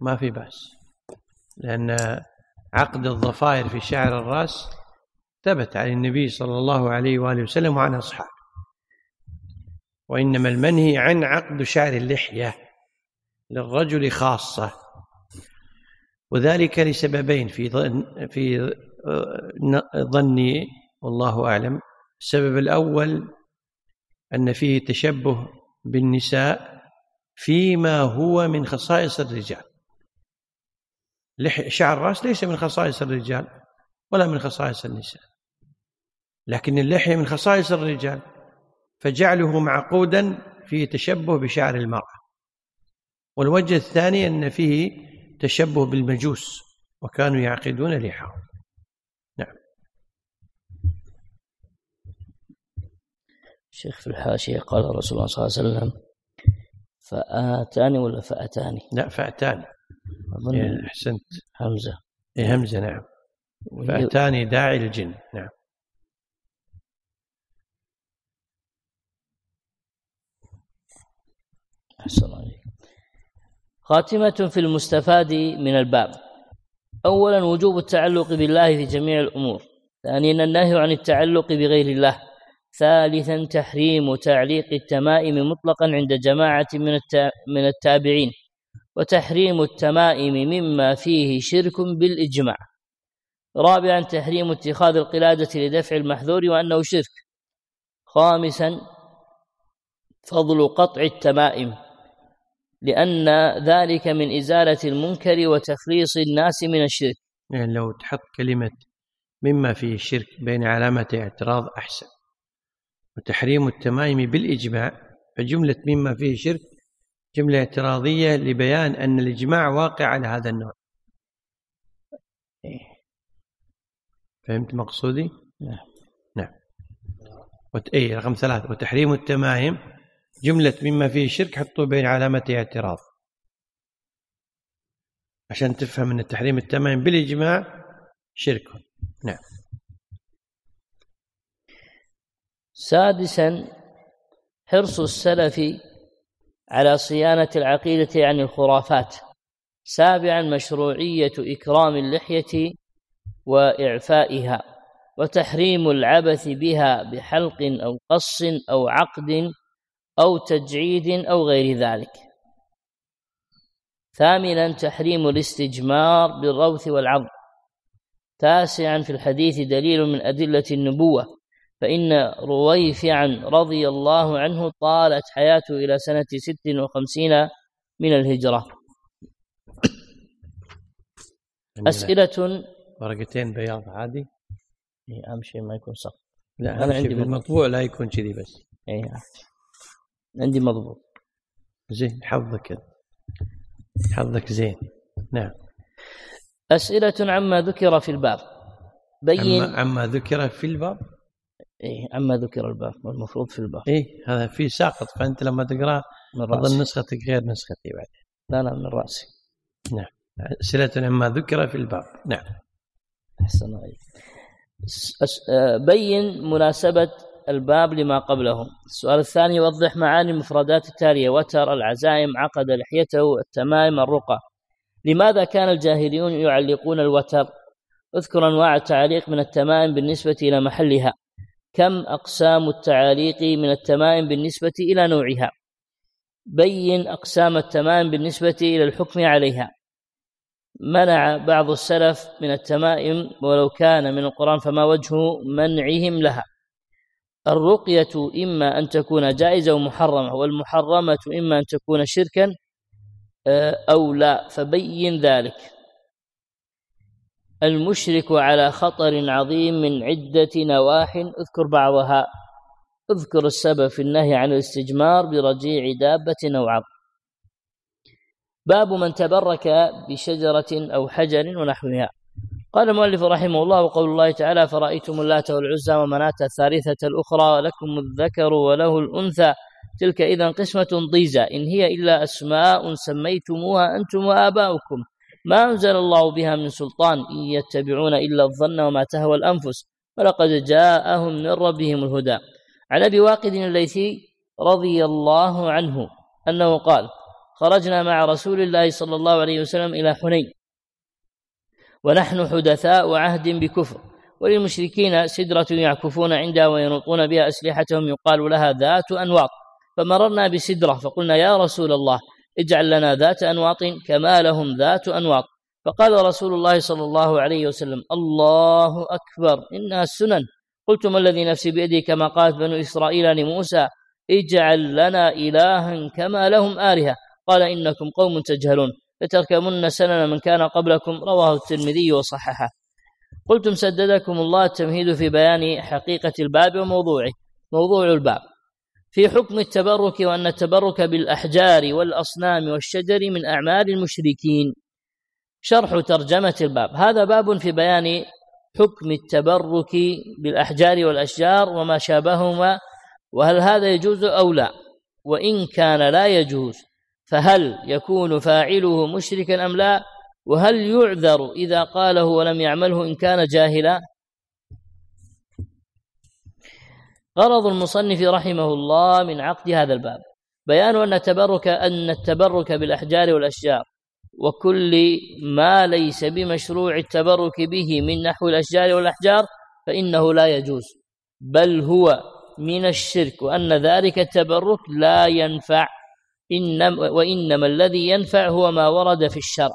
Speaker 1: ما في بأس لأن عقد الضفائر في شعر الرأس ثبت عن النبي صلى الله عليه وآله وسلم وعن أصحابه وإنما المنهي عن عقد شعر اللحية للرجل خاصة وذلك لسببين في ظن في ظني والله أعلم السبب الأول أن فيه تشبه بالنساء فيما هو من خصائص الرجال شعر الرأس ليس من خصائص الرجال ولا من خصائص النساء لكن اللحية من خصائص الرجال فجعله معقودا فيه تشبه بشعر المرأة والوجه الثاني أن فيه تشبه بالمجوس وكانوا يعقدون لحاهم نعم
Speaker 3: شيخ في الحاشية قال رسول الله صلى الله عليه وسلم فآتاني ولا فأتاني
Speaker 1: لا فأتاني أظن إيه، أحسنت
Speaker 3: همزة
Speaker 1: إيه همزة نعم فأتاني داعي الجن نعم
Speaker 3: أحسن عليك خاتمة في المستفاد من الباب أولا وجوب التعلق بالله في جميع الأمور ثانيا النهي عن التعلق بغير الله ثالثا تحريم تعليق التمائم مطلقا عند جماعة من من التابعين وتحريم التمائم مما فيه شرك بالإجماع رابعا تحريم اتخاذ القلادة لدفع المحذور وأنه شرك خامسا فضل قطع التمائم لأن ذلك من إزالة المنكر وتخليص الناس من الشرك
Speaker 1: يعني لو تحط كلمة مما فيه الشرك بين علامة اعتراض أحسن وتحريم التمائم بالإجماع فجملة مما فيه شرك جملة اعتراضية لبيان أن الإجماع واقع على هذا النوع إيه. فهمت مقصودي؟ نعم نعم وت... أي رقم ثلاثة وتحريم التمائم جملة مما فيه شرك حطوا بين علامتي اعتراض عشان تفهم أن التحريم التمام بالإجماع شرك نعم
Speaker 3: سادسا حرص السلف على صيانة العقيدة عن الخرافات سابعا مشروعية إكرام اللحية وإعفائها وتحريم العبث بها بحلق أو قص أو عقد أو تجعيد أو غير ذلك ثامنا تحريم الاستجمار بالروث والعض تاسعا في الحديث دليل من أدلة النبوة فإن رويفعا رضي الله عنه طالت حياته إلى سنة ست وخمسين من الهجرة أسئلة
Speaker 1: ورقتين بياض عادي
Speaker 3: أمشي إيه، ما يكون صح
Speaker 1: لا أنا عندي بالمطبوع لا يكون كذي بس أي
Speaker 3: عندي مضبوط
Speaker 1: زين حظك حظك زين نعم
Speaker 3: أسئلة عما ذكر في الباب
Speaker 1: بين عما, عما ذكر في الباب
Speaker 3: إيه عما ذكر الباب والمفروض في الباب
Speaker 1: إيه هذا في ساقط فأنت لما تقرأ أظن نسختك غير نسختي بعد
Speaker 3: لا لا من رأسي
Speaker 1: نعم أسئلة عما ذكر في الباب نعم أحسن
Speaker 3: عليك آه، بين مناسبة الباب لما قبله السؤال الثاني يوضح معاني المفردات التالية وتر العزائم عقد لحيته التمائم الرقى لماذا كان الجاهليون يعلقون الوتر اذكر انواع التعاليق من التمائم بالنسبة إلى محلها كم أقسام التعاليق من التمائم بالنسبة إلى نوعها بين أقسام التمائم بالنسبة إلى الحكم عليها منع بعض السلف من التمائم ولو كان من القرآن فما وجه منعهم لها الرقية إما أن تكون جائزة ومحرمة والمحرمة إما أن تكون شركا آه، أو لا فبين ذلك المشرك على خطر عظيم من عدة نواح اذكر بعضها اذكر السبب في النهي عن الاستجمار برجيع دابة أو عرض باب من تبرك بشجرة أو حجر ونحوها قال المؤلف رحمه الله وقول الله تعالى فرأيتم اللات والعزى ومناة الثالثة الأخرى لكم الذكر وله الأنثى تلك إذا قسمة ضيزى إن هي إلا أسماء سميتموها أنتم وآباؤكم ما أنزل الله بها من سلطان إن يتبعون إلا الظن وما تهوى الأنفس ولقد جاءهم من ربهم الهدى عن أبي واقد الليثي رضي الله عنه أنه قال خرجنا مع رسول الله صلى الله عليه وسلم إلى حنين ونحن حدثاء عهد بكفر وللمشركين سدرة يعكفون عندها وينوطون بها أسلحتهم يقال لها ذات أنواط فمررنا بسدرة فقلنا يا رسول الله اجعل لنا ذات أنواط كما لهم ذات أنواط فقال رسول الله صلى الله عليه وسلم الله أكبر إنها السنن قلت ما الذي نفسي بيده كما قالت بنو إسرائيل لموسى اجعل لنا إلها كما لهم آلهة قال إنكم قوم تجهلون لتركمن سنن من كان قبلكم رواه الترمذي وصححه قلتم سددكم الله التمهيد في بيان حقيقة الباب وموضوعه موضوع الباب في حكم التبرك وأن التبرك بالأحجار والأصنام والشجر من أعمال المشركين شرح ترجمة الباب هذا باب في بيان حكم التبرك بالأحجار والأشجار وما شابههما وهل هذا يجوز أو لا وإن كان لا يجوز فهل يكون فاعله مشركا أم لا وهل يعذر إذا قاله ولم يعمله إن كان جاهلا غرض المصنف رحمه الله من عقد هذا الباب بيان أن التبرك أن التبرك بالأحجار والأشجار وكل ما ليس بمشروع التبرك به من نحو الأشجار والأحجار فإنه لا يجوز بل هو من الشرك وأن ذلك التبرك لا ينفع إنما وإنما الذي ينفع هو ما ورد في الشرع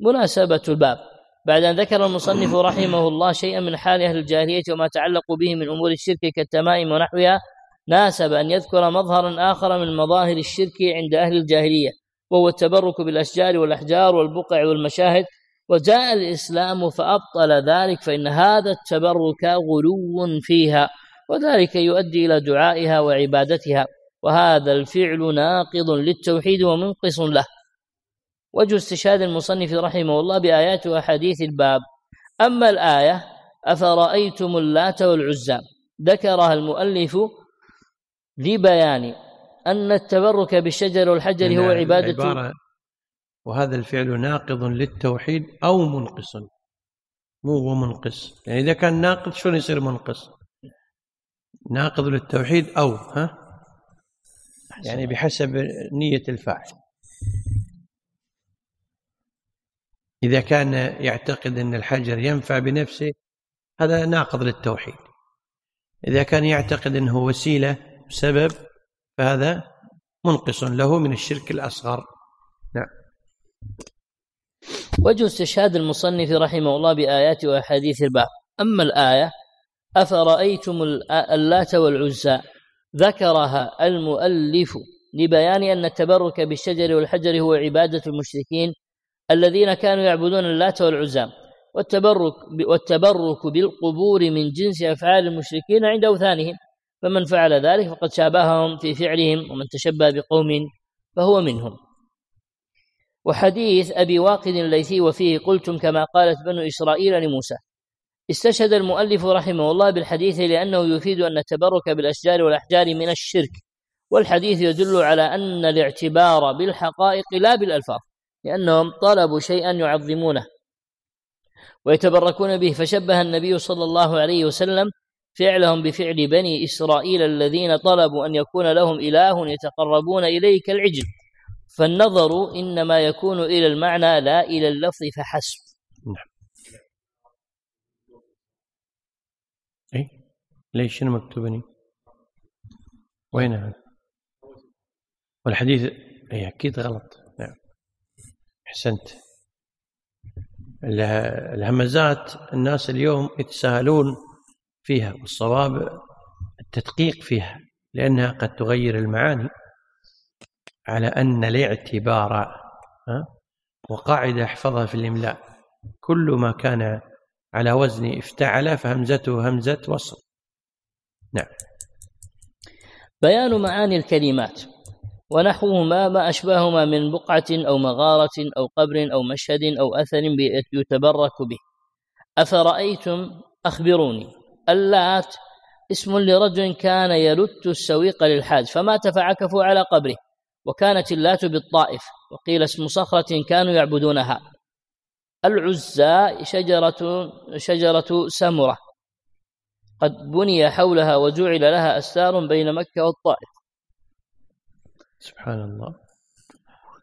Speaker 3: مناسبة الباب بعد أن ذكر المصنف رحمه الله شيئا من حال أهل الجاهلية وما تعلق به من أمور الشرك كالتمائم ونحوها ناسب أن يذكر مظهرا آخر من مظاهر الشرك عند أهل الجاهلية وهو التبرك بالأشجار والأحجار والبقع والمشاهد وجاء الإسلام فأبطل ذلك فإن هذا التبرك غلو فيها وذلك يؤدي إلى دعائها وعبادتها وهذا الفعل ناقض للتوحيد ومنقص له وجه استشهاد المصنف رحمه الله بآيات وأحاديث الباب أما الآية أفرأيتم اللات والعزى ذكرها المؤلف لبيان أن التبرك بالشجر والحجر هو عبادة
Speaker 1: وهذا الفعل ناقض للتوحيد أو منقص مو هو منقص يعني إذا كان ناقض شلون يصير منقص ناقض للتوحيد أو ها يعني بحسب نية الفاعل إذا كان يعتقد أن الحجر ينفع بنفسه هذا ناقض للتوحيد إذا كان يعتقد أنه وسيلة سبب فهذا منقص له من الشرك الأصغر نعم
Speaker 3: وجه استشهاد المصنف رحمه الله بآيات وأحاديث الباب أما الآية أفرأيتم اللات والعزى ذكرها المؤلف لبيان أن التبرك بالشجر والحجر هو عبادة المشركين الذين كانوا يعبدون اللات والعزى والتبرك والتبرك بالقبور من جنس أفعال المشركين عند أوثانهم فمن فعل ذلك فقد شابههم في فعلهم ومن تشبه بقوم فهو منهم وحديث أبي واقد الليثي وفيه قلتم كما قالت بنو إسرائيل لموسى استشهد المؤلف رحمه الله بالحديث لأنه يفيد أن التبرك بالأشجار والأحجار من الشرك والحديث يدل على أن الاعتبار بالحقائق لا بالألفاظ لأنهم طلبوا شيئا يعظمونه ويتبركون به فشبه النبي صلى الله عليه وسلم فعلهم بفعل بني إسرائيل الذين طلبوا أن يكون لهم إله يتقربون إليك العجل فالنظر إنما يكون إلى المعنى لا إلى اللفظ فحسب
Speaker 1: ليش شنو مكتوبني وين نعم. هذا والحديث اي اكيد غلط نعم احسنت الهمزات الناس اليوم يتساهلون فيها والصواب التدقيق فيها لأنها قد تغير المعاني على أن الاعتبار وقاعدة احفظها في الإملاء كل ما كان على وزن افتعل فهمزته همزة وصل نعم
Speaker 3: بيان معاني الكلمات ونحوهما ما أشباهما من بقعة أو مغارة أو قبر أو مشهد أو أثر يتبرك به أفرأيتم أخبروني اللات اسم لرجل كان يلت السويق للحاج فمات فعكفوا على قبره وكانت اللات بالطائف وقيل اسم صخرة كانوا يعبدونها العزى شجرة شجرة سمرة قد بني حولها وجعل لها أستار بين مكة والطائف
Speaker 1: سبحان الله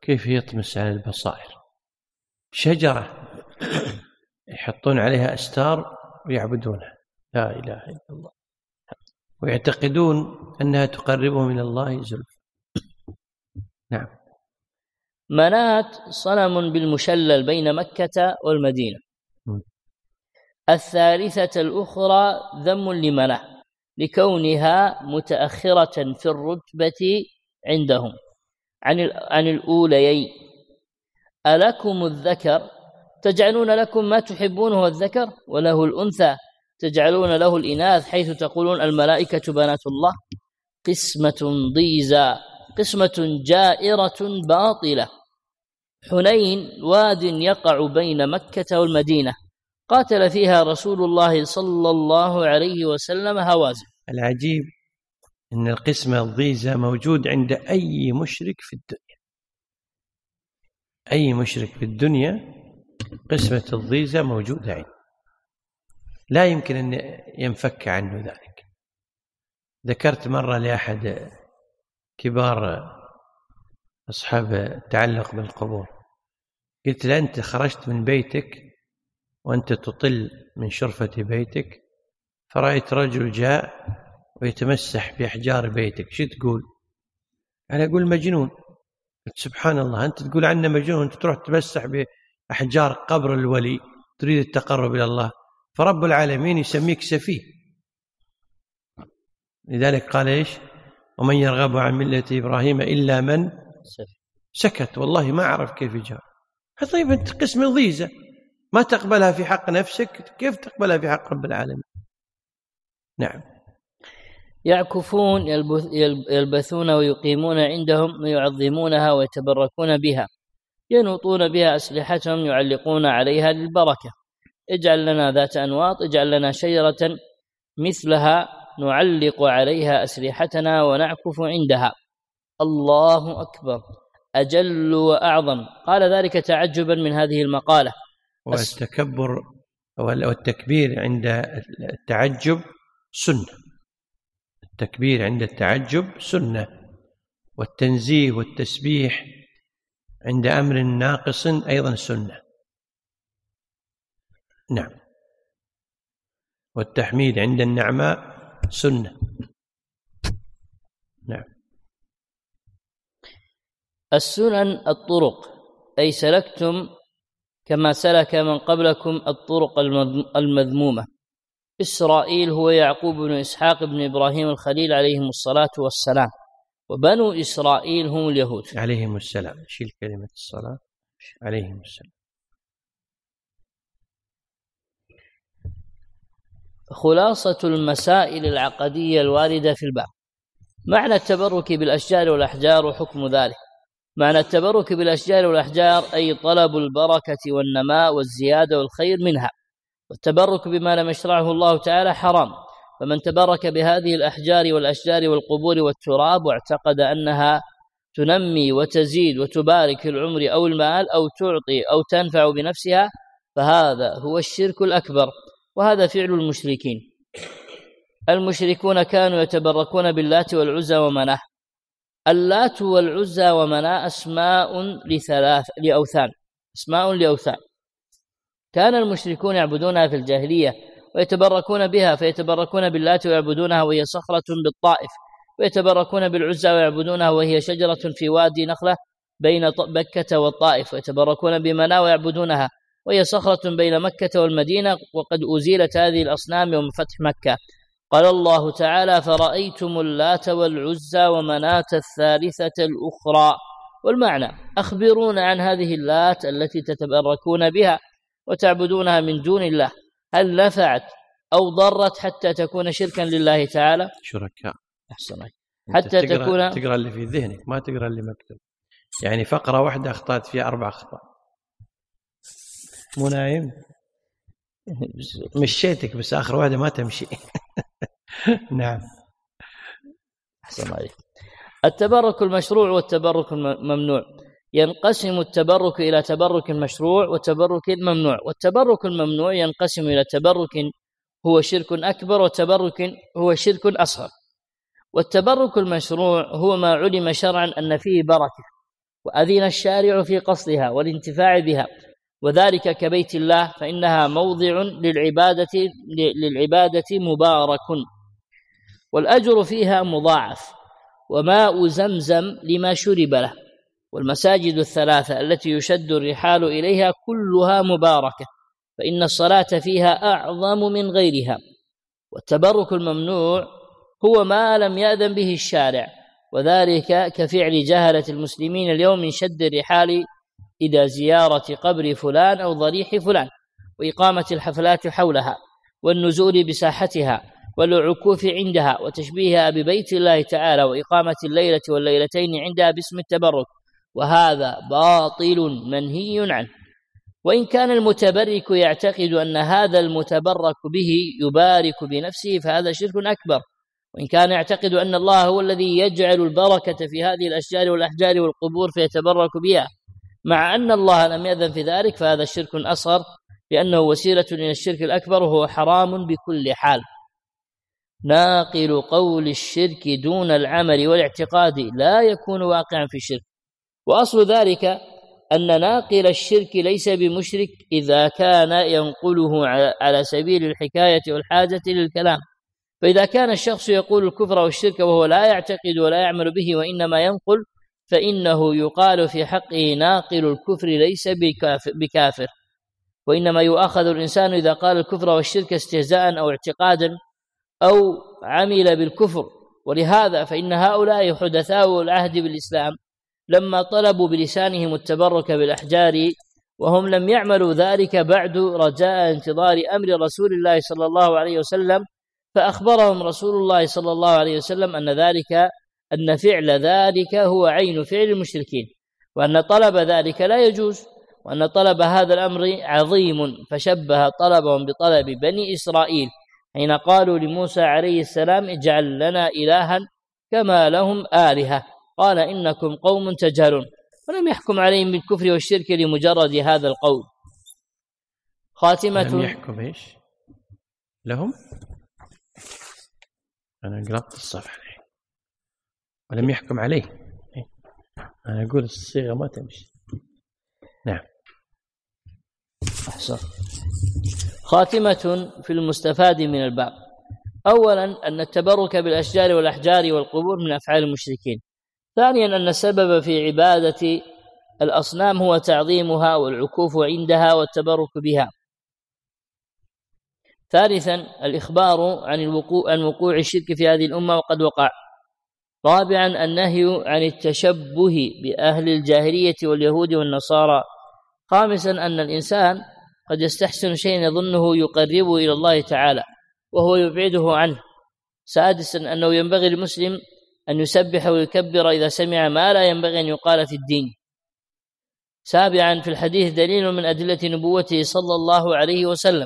Speaker 1: كيف يطمس على البصائر شجرة يحطون عليها أستار ويعبدونها لا إله إلا الله ويعتقدون أنها تقربهم إلى الله زلفى
Speaker 3: نعم منات صنم بالمشلل بين مكة والمدينة الثالثة الأخرى ذم لمنع لكونها متأخرة في الرتبة عندهم عن عن الأوليين ألكم الذكر تجعلون لكم ما تحبونه الذكر وله الأنثى تجعلون له الإناث حيث تقولون الملائكة بنات الله قسمة ضيزى قسمة جائرة باطلة حنين واد يقع بين مكة والمدينة قاتل فيها رسول الله صلى الله عليه وسلم هوازن
Speaker 1: العجيب ان القسمه الضيزه موجود عند اي مشرك في الدنيا اي مشرك في الدنيا قسمه الضيزه موجوده عنده لا يمكن ان ينفك عنه ذلك ذكرت مره لاحد كبار اصحاب التعلق بالقبور قلت له انت خرجت من بيتك وأنت تطل من شرفة بيتك فرأيت رجل جاء ويتمسح بأحجار بيتك شو تقول أنا أقول مجنون سبحان الله أنت تقول عنه مجنون أنت تروح تمسح بأحجار قبر الولي تريد التقرب إلى الله فرب العالمين يسميك سفيه لذلك قال إيش ومن يرغب عن ملة إبراهيم إلا من سكت والله ما أعرف كيف جاء طيب أنت قسم ضيزة ما تقبلها في حق نفسك كيف تقبلها في حق رب العالمين
Speaker 3: نعم يعكفون يلبثون ويقيمون عندهم ويعظمونها ويتبركون بها ينوطون بها أسلحتهم يعلقون عليها للبركة اجعل لنا ذات أنواط اجعل لنا شجرة مثلها نعلق عليها أسلحتنا ونعكف عندها الله أكبر أجل وأعظم قال ذلك تعجبا من هذه المقالة
Speaker 1: والتكبر والتكبير عند التعجب سنة التكبير عند التعجب سنة والتنزيه والتسبيح عند أمر ناقص أيضا سنة نعم والتحميد عند النعماء سنة نعم
Speaker 3: السنن الطرق أي سلكتم كما سلك من قبلكم الطرق المذمومة إسرائيل هو يعقوب بن إسحاق بن إبراهيم الخليل عليهم الصلاة والسلام وبنو إسرائيل هم اليهود
Speaker 1: عليهم السلام شيل كلمة الصلاة عليهم السلام
Speaker 3: خلاصة المسائل العقدية الواردة في الباب معنى التبرك بالأشجار والأحجار وحكم ذلك معنى التبرك بالأشجار والأحجار أي طلب البركة والنماء والزيادة والخير منها والتبرك بما لم يشرعه الله تعالى حرام فمن تبرك بهذه الأحجار والأشجار والقبور والتراب واعتقد أنها تنمي وتزيد وتبارك العمر أو المال أو تعطي أو تنفع بنفسها فهذا هو الشرك الأكبر وهذا فعل المشركين المشركون كانوا يتبركون باللات والعزى ومناه اللات والعزى ومناء اسماء لثلاث لاوثان اسماء لاوثان كان المشركون يعبدونها في الجاهليه ويتبركون بها فيتبركون باللات ويعبدونها وهي صخره بالطائف ويتبركون بالعزى ويعبدونها وهي شجره في وادي نخله بين مكه والطائف ويتبركون بمناء ويعبدونها وهي صخره بين مكه والمدينه وقد ازيلت هذه الاصنام يوم فتح مكه قال الله تعالى فرأيتم اللات والعزى ومناة الثالثة الأخرى والمعنى أخبرونا عن هذه اللات التي تتبركون بها وتعبدونها من دون الله هل نفعت أو ضرت حتى تكون شركا لله تعالى شركاء
Speaker 1: أحسنك حتى تقرأ تكون تقرأ اللي في ذهنك ما تقرأ اللي مكتوب يعني فقرة واحدة أخطأت فيها أربع أخطاء مو نايم مشيتك بس آخر واحدة ما تمشي نعم
Speaker 3: أحسن عليك التبرك المشروع والتبرك الممنوع ينقسم التبرك إلى تبرك مشروع وتبرك ممنوع والتبرك الممنوع ينقسم إلى تبرك هو شرك أكبر وتبرك هو شرك أصغر والتبرك المشروع هو ما علم شرعا أن فيه بركة وأذن الشارع في قصدها والانتفاع بها وذلك كبيت الله فإنها موضع للعبادة للعبادة مبارك والأجر فيها مضاعف وماء زمزم لما شرب له والمساجد الثلاثة التي يشد الرحال إليها كلها مباركة فإن الصلاة فيها أعظم من غيرها والتبرك الممنوع هو ما لم يأذن به الشارع وذلك كفعل جهلة المسلمين اليوم من شد الرحال إلى زيارة قبر فلان أو ضريح فلان وإقامة الحفلات حولها والنزول بساحتها والعكوف عندها وتشبيهها ببيت الله تعالى وإقامة الليلة والليلتين عندها باسم التبرك وهذا باطل منهي عنه وإن كان المتبرك يعتقد أن هذا المتبرك به يبارك بنفسه فهذا شرك أكبر وإن كان يعتقد أن الله هو الذي يجعل البركة في هذه الأشجار والأحجار والقبور فيتبرك بها مع أن الله لم يأذن في ذلك فهذا شرك أصغر لأنه وسيلة إلى الشرك الأكبر وهو حرام بكل حال ناقل قول الشرك دون العمل والاعتقاد لا يكون واقعا في الشرك واصل ذلك ان ناقل الشرك ليس بمشرك اذا كان ينقله على سبيل الحكايه والحاجه للكلام فاذا كان الشخص يقول الكفر والشرك وهو لا يعتقد ولا يعمل به وانما ينقل فانه يقال في حقه ناقل الكفر ليس بكافر وانما يؤاخذ الانسان اذا قال الكفر والشرك استهزاء او اعتقادا أو عمل بالكفر ولهذا فإن هؤلاء حدثاء العهد بالإسلام لما طلبوا بلسانهم التبرك بالأحجار وهم لم يعملوا ذلك بعد رجاء انتظار أمر رسول الله صلى الله عليه وسلم فأخبرهم رسول الله صلى الله عليه وسلم أن ذلك أن فعل ذلك هو عين فعل المشركين وأن طلب ذلك لا يجوز وأن طلب هذا الأمر عظيم فشبه طلبهم بطلب بني إسرائيل حين قالوا لموسى عليه السلام اجعل لنا إلها كما لهم آلهة قال إنكم قوم تجهلون ولم يحكم عليهم بالكفر والشرك لمجرد هذا القول
Speaker 1: خاتمة لم يحكم ايش؟ لهم؟ أنا قلبت الصفحة ولم يحكم عليه أنا أقول الصيغة ما تمشي نعم
Speaker 3: أحسن خاتمة في المستفاد من الباب أولا أن التبرك بالأشجار والأحجار والقبور من أفعال المشركين ثانيا أن السبب في عبادة الأصنام هو تعظيمها والعكوف عندها والتبرك بها ثالثا الإخبار عن الوقوع عن وقوع الشرك في هذه الأمة وقد وقع رابعا النهي عن التشبه بأهل الجاهلية واليهود والنصارى خامسا أن الإنسان قد يستحسن شيئا يظنه يقربه إلى الله تعالى وهو يبعده عنه سادسا أنه ينبغي للمسلم أن يسبح ويكبر إذا سمع ما لا ينبغي أن يقال في الدين سابعا في الحديث دليل من أدلة نبوته صلى الله عليه وسلم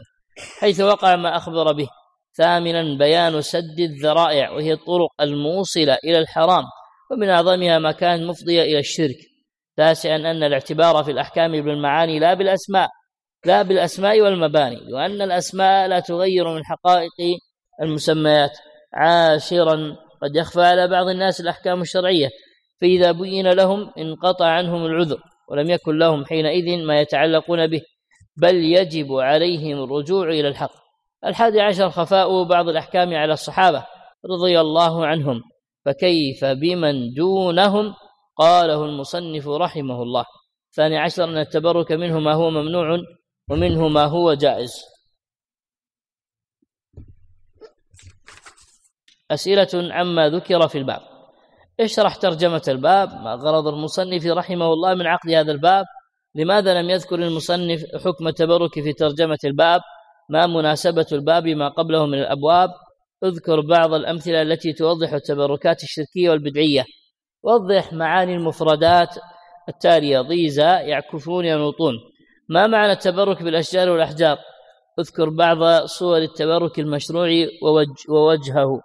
Speaker 3: حيث وقع ما أخبر به ثامنا بيان سد الذرائع وهي الطرق الموصلة إلى الحرام ومن أعظمها ما كان مفضية إلى الشرك تاسعا أن الاعتبار في الأحكام بالمعاني لا بالأسماء لا بالأسماء والمباني وأن الأسماء لا تغير من حقائق المسميات عاشرا قد يخفى على بعض الناس الأحكام الشرعية فإذا بين لهم انقطع عنهم العذر ولم يكن لهم حينئذ ما يتعلقون به بل يجب عليهم الرجوع إلى الحق الحادي عشر خفاء بعض الأحكام على الصحابة رضي الله عنهم فكيف بمن دونهم قاله المصنف رحمه الله الثاني عشر أن التبرك منه ما هو ممنوع ومنه ما هو جائز أسئلة عما ذكر في الباب اشرح ترجمة الباب ما غرض المصنف رحمه الله من عقد هذا الباب لماذا لم يذكر المصنف حكم التبرك في ترجمة الباب ما مناسبة الباب ما قبله من الأبواب اذكر بعض الأمثلة التي توضح التبركات الشركية والبدعية وضح معاني المفردات التالية ضيزة يعكفون ينوطون ما معنى التبرك بالأشجار والأحجار اذكر بعض صور التبرك المشروع ووجهه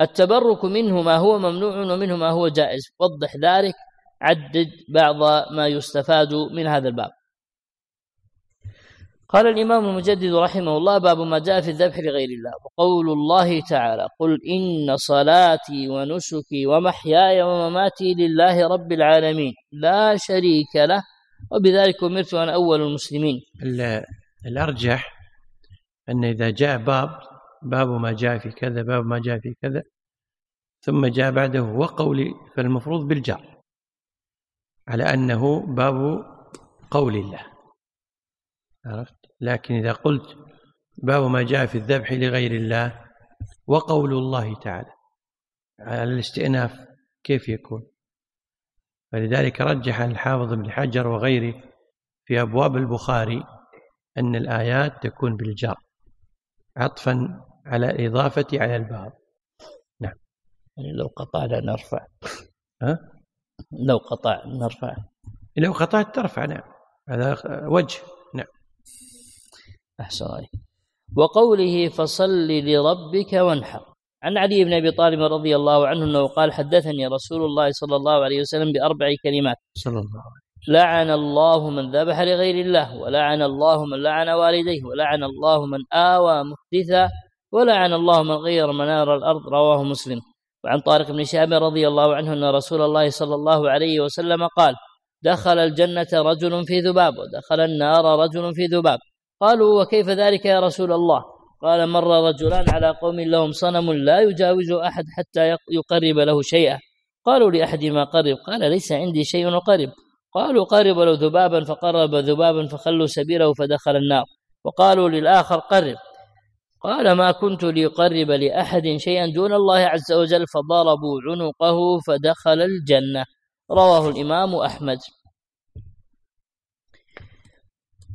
Speaker 3: التبرك منه ما هو ممنوع ومنه ما هو جائز وضح ذلك عدد بعض ما يستفاد من هذا الباب قال الإمام المجدد رحمه الله باب ما جاء في الذبح لغير الله وقول الله تعالى قل إن صلاتي ونسكي ومحياي ومماتي لله رب العالمين لا شريك له وبذلك أمرت أنا أول المسلمين
Speaker 1: الأرجح أن إذا جاء باب باب ما جاء في كذا باب ما جاء في كذا ثم جاء بعده وقولي فالمفروض بالجر على أنه باب قول الله عرفت لكن إذا قلت باب ما جاء في الذبح لغير الله وقول الله تعالى على الاستئناف كيف يكون فلذلك رجح الحافظ بن حجر وغيره في أبواب البخاري أن الآيات تكون بالجر عطفا على الإضافة على البعض نعم
Speaker 3: يعني لو قطعنا نرفع ها؟ لو قطع نرفع
Speaker 1: لو قطعت ترفع نعم هذا وجه نعم
Speaker 3: أحسن وقوله فصل لربك وانحر عن علي بن ابي طالب رضي الله عنه انه قال حدثني رسول الله صلى الله عليه وسلم باربع كلمات صلى الله عليه لعن الله من ذبح لغير الله ولعن الله من لعن والديه ولعن الله من آوى محدثا ولعن الله من غير منار الارض رواه مسلم وعن طارق بن شهاب رضي الله عنه ان رسول الله صلى الله عليه وسلم قال دخل الجنه رجل في ذباب ودخل النار رجل في ذباب قالوا وكيف ذلك يا رسول الله قال مر رجلان على قوم لهم صنم لا يجاوز أحد حتى يقرب له شيئا قالوا لاحد ما قرب قال ليس عندي شيء أقرب قالوا قرب له ذبابا فقرب ذبابا فخلوا سبيله فدخل النار وقالوا للآخر قرب قال ما كنت ليقرب لأحد شيئا دون الله عز وجل فضربوا عنقه فدخل الجنة رواه الإمام أحمد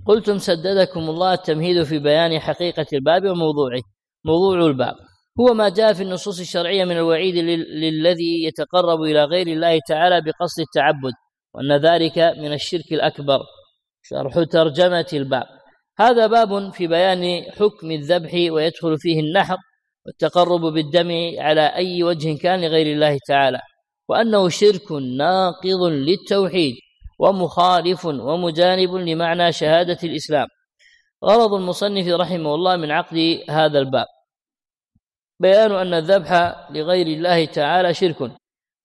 Speaker 3: قلتم سددكم الله التمهيد في بيان حقيقة الباب وموضوعه موضوع الباب هو ما جاء في النصوص الشرعية من الوعيد للذي يتقرب إلى غير الله تعالى بقصد التعبد وأن ذلك من الشرك الأكبر شرح ترجمة الباب هذا باب في بيان حكم الذبح ويدخل فيه النحر والتقرب بالدم على أي وجه كان لغير الله تعالى وأنه شرك ناقض للتوحيد ومخالف ومجانب لمعنى شهادة الإسلام غرض المصنف رحمه الله من عقد هذا الباب بيان أن الذبح لغير الله تعالى شرك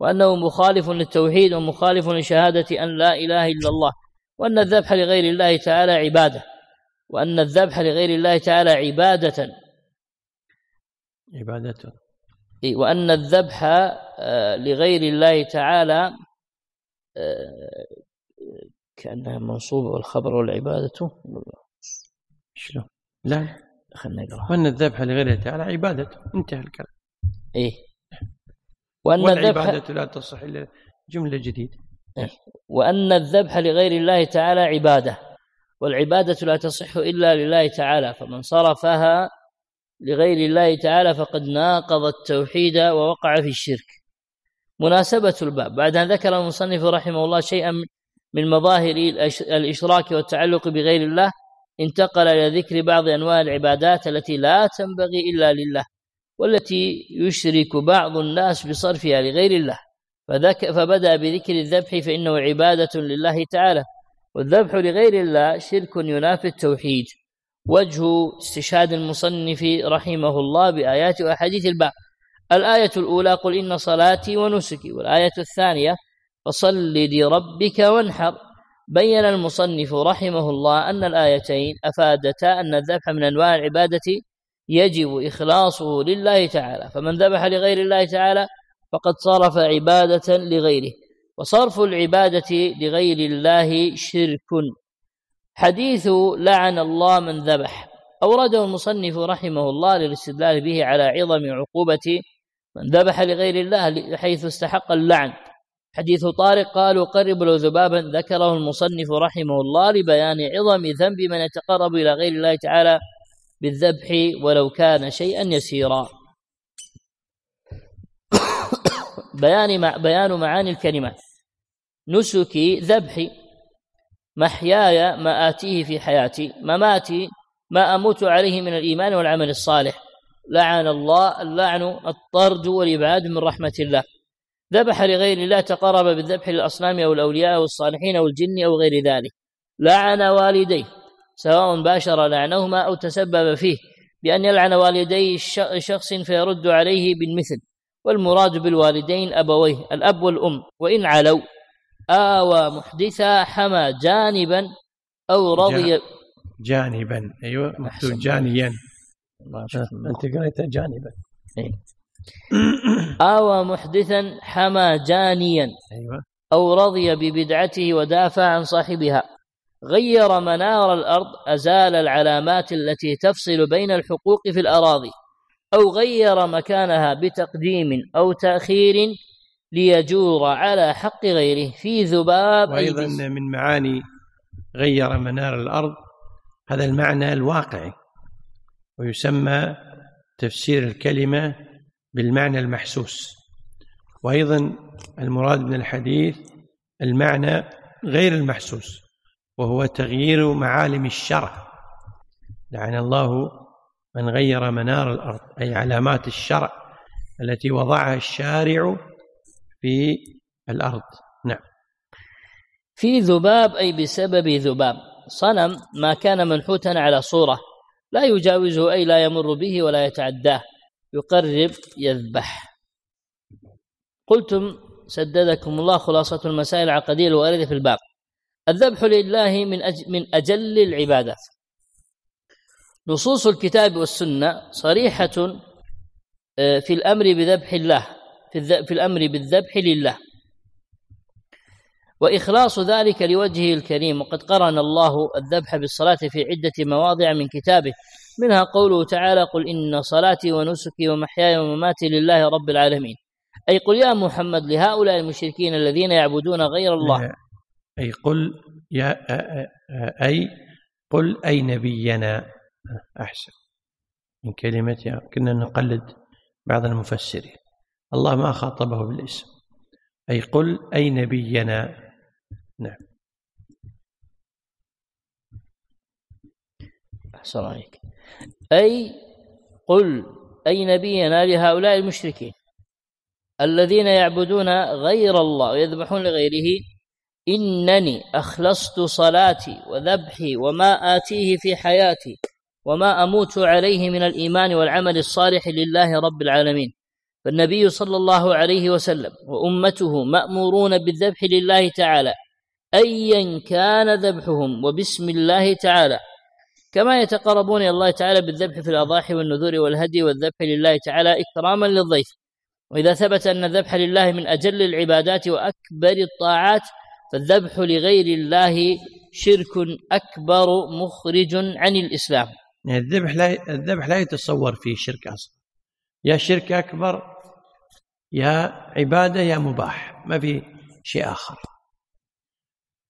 Speaker 3: وأنه مخالف للتوحيد ومخالف لشهادة أن لا إله إلا الله وأن الذبح لغير الله تعالى عبادة وأن الذبح لغير الله تعالى عبادة عبادة وأن الذبح آه، لغير الله تعالى آه، كأنها منصوبة والخبر والعبادة شنو؟
Speaker 1: لا خلنا نقرأ وأن الذبح لغير الله تعالى عبادة انتهى الكلام إيه وأن والعبادة الذبح... لا تصح إلا جملة جديدة
Speaker 3: إيه؟ وأن الذبح لغير الله تعالى عبادة والعبادة لا تصح إلا لله تعالى فمن صرفها لغير الله تعالى فقد ناقض التوحيد ووقع في الشرك مناسبة الباب بعد أن ذكر المصنف رحمه الله شيئا من مظاهر الاشراك والتعلق بغير الله انتقل الى ذكر بعض انواع العبادات التي لا تنبغي الا لله والتي يشرك بعض الناس بصرفها لغير الله فذك فبدا بذكر الذبح فانه عباده لله تعالى والذبح لغير الله شرك ينافي التوحيد وجه استشهاد المصنف رحمه الله بايات واحاديث الباب الايه الاولى قل ان صلاتي ونسكي والايه الثانيه فصل لربك وانحر بين المصنف رحمه الله أن الآيتين أفادتا أن الذبح من أنواع العبادة يجب إخلاصه لله تعالى فمن ذبح لغير الله تعالى فقد صرف عبادة لغيره وصرف العبادة لغير الله شرك حديث لعن الله من ذبح أورده المصنف رحمه الله للاستدلال به على عظم عقوبة من ذبح لغير الله حيث استحق اللعن حديث طارق قالوا قرب له ذبابا ذكره المصنف رحمه الله لبيان عظم ذنب من يتقرب إلى غير الله تعالى بالذبح ولو كان شيئا يسيرا بيان مع بيان معاني الكلمات نسكي ذبحي محياي ما آتيه في حياتي مماتي ما أموت عليه من الإيمان والعمل الصالح لعن الله اللعن الطرد والإبعاد من رحمة الله ذبح لغير الله تقرب بالذبح للأصنام أو الأولياء أو الصالحين أو الجن أو غير ذلك لعن والديه سواء باشر لعنهما أو تسبب فيه بأن يلعن والدي شخص فيرد عليه بالمثل والمراد بالوالدين أبويه الأب والأم وإن علوا آوى محدثا حمى جانبا أو
Speaker 1: رضي جانبا أيوة محدث جانيا أه، أنت قريت جانبا
Speaker 3: إيه؟ آوى محدثا حمى جانيا أيوة. أو رضي ببدعته ودافع عن صاحبها غير منار الأرض أزال العلامات التي تفصل بين الحقوق في الأراضي أو غير مكانها بتقديم أو تأخير ليجور على حق غيره في ذباب
Speaker 1: وأيضا من معاني غير منار الأرض هذا المعنى الواقعي ويسمى تفسير الكلمة بالمعنى المحسوس وأيضا المراد من الحديث المعنى غير المحسوس وهو تغيير معالم الشرع لعن الله من غير منار الأرض أي علامات الشرع التي وضعها الشارع في الأرض نعم
Speaker 3: في ذباب أي بسبب ذباب صنم ما كان منحوتا على صورة لا يجاوزه أي لا يمر به ولا يتعداه يقرب يذبح قلتم سددكم الله خلاصة المسائل العقدية الواردة في الباب الذبح لله من أجل من أجل العبادات نصوص الكتاب والسنة صريحة آه، في الأمر بذبح الله في, في الأمر بالذبح لله وإخلاص ذلك لوجهه الكريم وقد قرن الله الذبح بالصلاة في عدة مواضع من كتابه منها قوله تعالى قل إن صلاتي ونسكي ومحياي ومماتي لله رب العالمين أي قل يا محمد لهؤلاء المشركين الذين يعبدون غير الله
Speaker 1: أي قل يا أي قل أي نبينا أحسن من كلمة كنا نقلد بعض المفسرين الله ما خاطبه بالاسم أي قل أي نبينا نعم
Speaker 3: أحسن عليك أي قل أي نبينا لهؤلاء المشركين الذين يعبدون غير الله ويذبحون لغيره إنني أخلصت صلاتي وذبحي وما آتيه في حياتي وما أموت عليه من الإيمان والعمل الصالح لله رب العالمين فالنبي صلى الله عليه وسلم وأمته مأمورون بالذبح لله تعالى أيا كان ذبحهم وبسم الله تعالى كما يتقربون إلى الله تعالى بالذبح في الأضاحي والنذور والهدي والذبح لله تعالى إكراما للضيف وإذا ثبت أن الذبح لله من أجل العبادات وأكبر الطاعات فالذبح لغير الله شرك أكبر مخرج عن الإسلام
Speaker 1: يعني الذبح لا الذبح لا يتصور فيه شرك أصلا يا شرك أكبر يا عبادة يا مباح ما في شيء آخر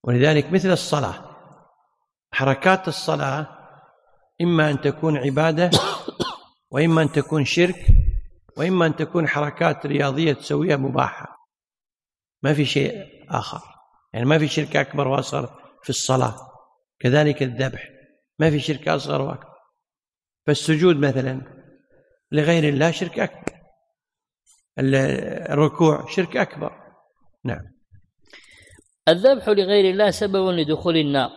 Speaker 1: ولذلك مثل الصلاة حركات الصلاة إما أن تكون عبادة وإما أن تكون شرك وإما أن تكون حركات رياضية تسويها مباحة ما في شيء آخر يعني ما في شرك أكبر وأصغر في الصلاة كذلك الذبح ما في شرك أصغر وأكبر فالسجود مثلا لغير الله شرك أكبر الركوع شرك أكبر نعم
Speaker 3: الذبح لغير الله سبب لدخول النار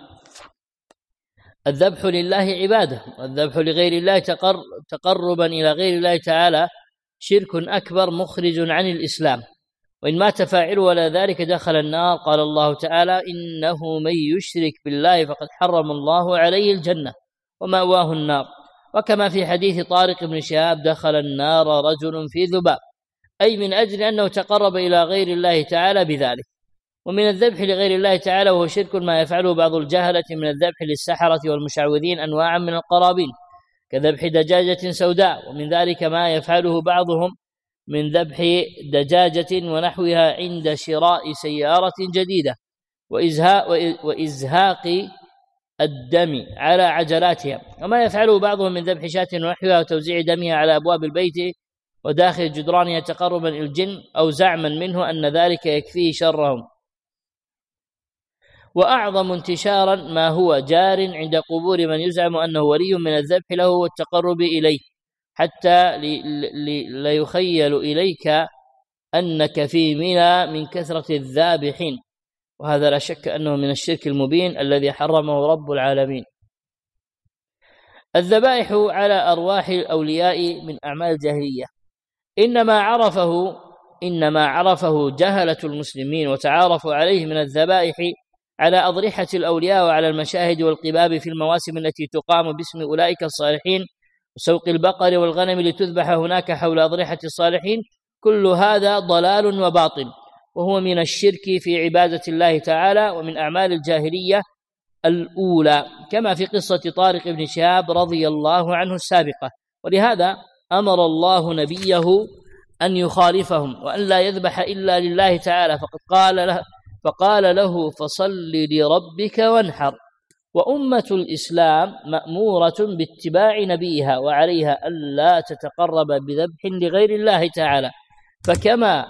Speaker 3: الذبح لله عباده والذبح لغير الله تقر تقربا الى غير الله تعالى شرك اكبر مخرج عن الاسلام وان مات فاعل ولا ذلك دخل النار قال الله تعالى انه من يشرك بالله فقد حرم الله عليه الجنه وماواه النار وكما في حديث طارق بن شهاب دخل النار رجل في ذباب اي من اجل انه تقرب الى غير الله تعالى بذلك ومن الذبح لغير الله تعالى وهو شرك ما يفعله بعض الجهلة من الذبح للسحرة والمشعوذين أنواعا من القرابين كذبح دجاجة سوداء ومن ذلك ما يفعله بعضهم من ذبح دجاجة ونحوها عند شراء سيارة جديدة وإزهاق, وإزهاق الدم على عجلاتها وما يفعله بعضهم من ذبح شاة ونحوها وتوزيع دمها على أبواب البيت وداخل جدرانها تقربا إلى الجن أو زعما منه أن ذلك يكفيه شرهم واعظم انتشارا ما هو جار عند قبور من يزعم انه ولي من الذبح له والتقرب اليه حتى ليخيل اليك انك في منى من كثره الذابحين وهذا لا شك انه من الشرك المبين الذي حرمه رب العالمين الذبائح على ارواح الاولياء من اعمال الجاهليه انما عرفه انما عرفه جهله المسلمين وتعارفوا عليه من الذبائح على أضرحة الأولياء وعلى المشاهد والقباب في المواسم التي تقام باسم أولئك الصالحين وسوق البقر والغنم لتذبح هناك حول أضرحة الصالحين كل هذا ضلال وباطل وهو من الشرك في عبادة الله تعالى ومن أعمال الجاهلية الأولى كما في قصة طارق بن شهاب رضي الله عنه السابقة ولهذا أمر الله نبيه أن يخالفهم وأن لا يذبح إلا لله تعالى فقد قال له فقال له فصل لربك وانحر وأمة الإسلام مأمورة باتباع نبيها وعليها ألا تتقرب بذبح لغير الله تعالى فكما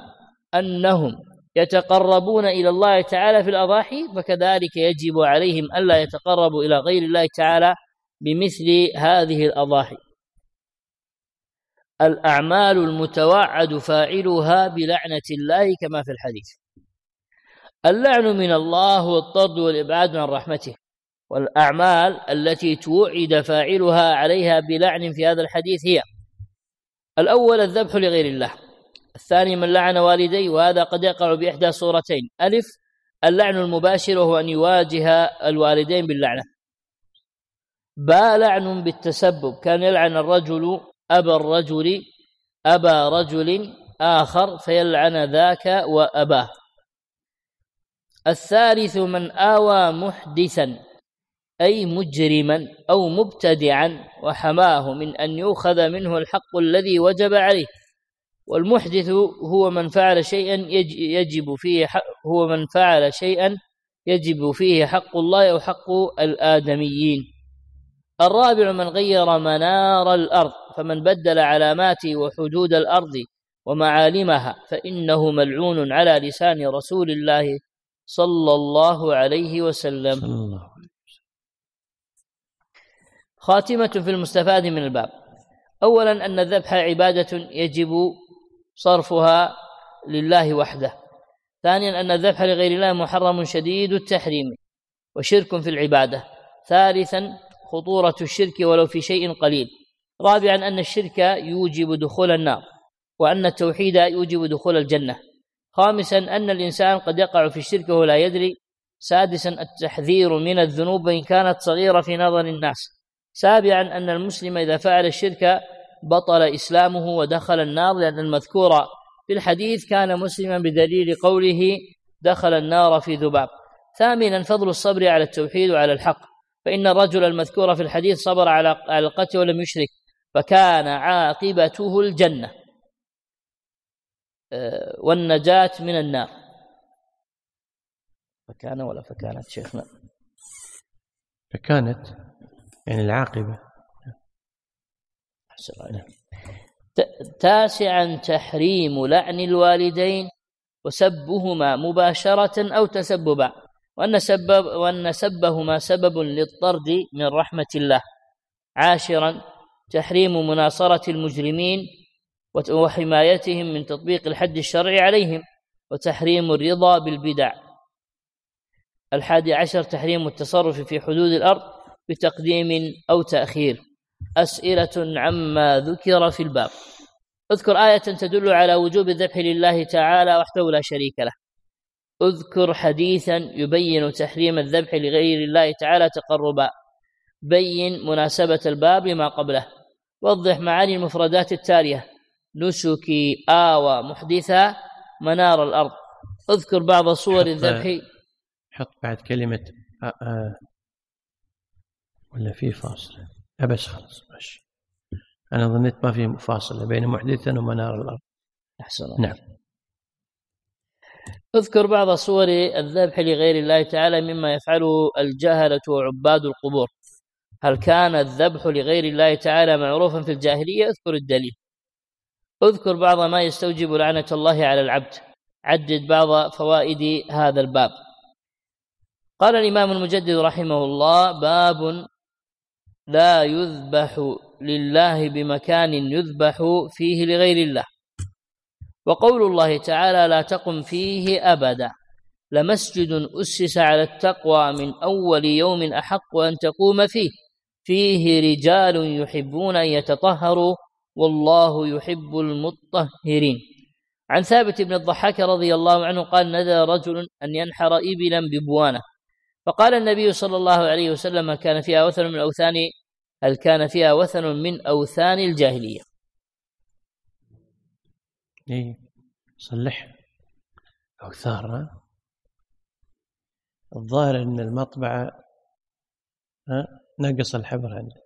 Speaker 3: أنهم يتقربون إلى الله تعالى في الأضاحي فكذلك يجب عليهم ألا يتقربوا إلى غير الله تعالى بمثل هذه الأضاحي الأعمال المتوعد فاعلها بلعنة الله كما في الحديث اللعن من الله والطرد والابعاد عن رحمته والاعمال التي توعد فاعلها عليها بلعن في هذا الحديث هي الاول الذبح لغير الله الثاني من لعن والديه وهذا قد يقع باحدى صورتين الف اللعن المباشر وهو ان يواجه الوالدين باللعنه با لعن بالتسبب كان يلعن الرجل ابا الرجل ابا رجل اخر فيلعن ذاك واباه الثالث من آوى محدثا أي مجرما أو مبتدعا وحماه من أن يؤخذ منه الحق الذي وجب عليه والمحدث هو من فعل شيئا يجب فيه حق هو من فعل شيئا يجب فيه حق الله أو حق الآدميين الرابع من غير منار الأرض فمن بدل علامات وحدود الأرض ومعالمها فإنه ملعون على لسان رسول الله صلى الله عليه وسلم خاتمة في المستفاد من الباب أولا أن الذبح عبادة يجب صرفها لله وحده ثانيا أن الذبح لغير الله محرم شديد التحريم وشرك في العبادة ثالثا خطورة الشرك ولو في شيء قليل رابعا أن الشرك يوجب دخول النار وأن التوحيد يوجب دخول الجنة خامسا أن الإنسان قد يقع في الشرك وهو لا يدري سادسا التحذير من الذنوب وإن كانت صغيرة في نظر الناس سابعا أن المسلم إذا فعل الشرك بطل إسلامه ودخل النار لأن المذكور في الحديث كان مسلما بدليل قوله دخل النار في ذباب ثامنا فضل الصبر على التوحيد وعلى الحق فإن الرجل المذكور في الحديث صبر على القتل ولم يشرك فكان عاقبته الجنه والنجاة من النار فكان ولا فكانت شيخنا
Speaker 1: فكانت يعني العاقبة
Speaker 3: أحسن الله تاسعا تحريم لعن الوالدين وسبهما مباشرة أو تسببا وأن, سبب وأن سبهما سبب للطرد من رحمة الله عاشرا تحريم مناصرة المجرمين وحمايتهم من تطبيق الحد الشرعي عليهم وتحريم الرضا بالبدع الحادي عشر تحريم التصرف في حدود الأرض بتقديم أو تأخير أسئلة عما ذكر في الباب اذكر آية تدل على وجوب الذبح لله تعالى وحده لا شريك له اذكر حديثا يبين تحريم الذبح لغير الله تعالى تقربا بين مناسبة الباب لما قبله وضح معاني المفردات التالية نسك آوى محدثا منار الأرض اذكر بعض صور الذبح
Speaker 1: حط بعد كلمة آآ آآ ولا في فاصلة أبس خلاص ماشي أنا ظنيت ما في فاصلة بين محدثا ومنار الأرض
Speaker 3: أحسن نعم اذكر بعض صور الذبح لغير الله تعالى مما يفعله الجهلة وعباد القبور هل كان الذبح لغير الله تعالى معروفا في الجاهلية اذكر الدليل اذكر بعض ما يستوجب لعنة الله على العبد عدد بعض فوائد هذا الباب قال الإمام المجدد رحمه الله باب لا يذبح لله بمكان يذبح فيه لغير الله وقول الله تعالى لا تقم فيه أبدا لمسجد أسس على التقوى من أول يوم أحق أن تقوم فيه فيه رجال يحبون أن يتطهروا والله يحب المطهرين عن ثابت بن الضحاك رضي الله عنه قال نذر رجل أن ينحر إبلا ببوانة فقال النبي صلى الله عليه وسلم كان فيها وثن من أوثان هل كان فيها وثن من أوثان الجاهلية
Speaker 1: إيه صلح أوثار الظاهر أن المطبعة نقص الحبر عنده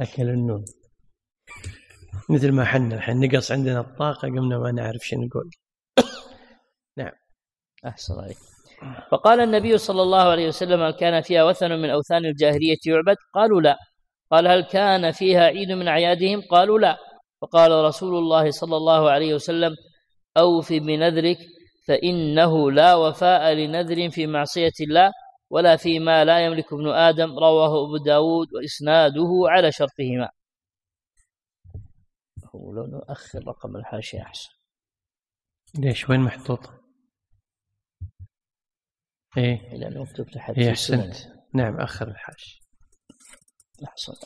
Speaker 1: أكل النون مثل ما حنا الحين نقص عندنا الطاقة قمنا ما نعرف شو نقول نعم
Speaker 3: أحسن عليك فقال النبي صلى الله عليه وسلم هل كان فيها وثن من أوثان الجاهلية يعبد قالوا لا قال هل كان فيها عيد من أعيادهم قالوا لا فقال رسول الله صلى الله عليه وسلم أوف بنذرك فإنه لا وفاء لنذر في معصية الله ولا فيما لا يملك ابن آدم رواه أبو داود وإسناده على شرطهما
Speaker 1: ولو نؤخر رقم الحاشية أحسن ليش وين محطوط؟ ايه لأنه مكتوب تحت إيه أحسنت نعم أخر الحاشية
Speaker 3: أحسنت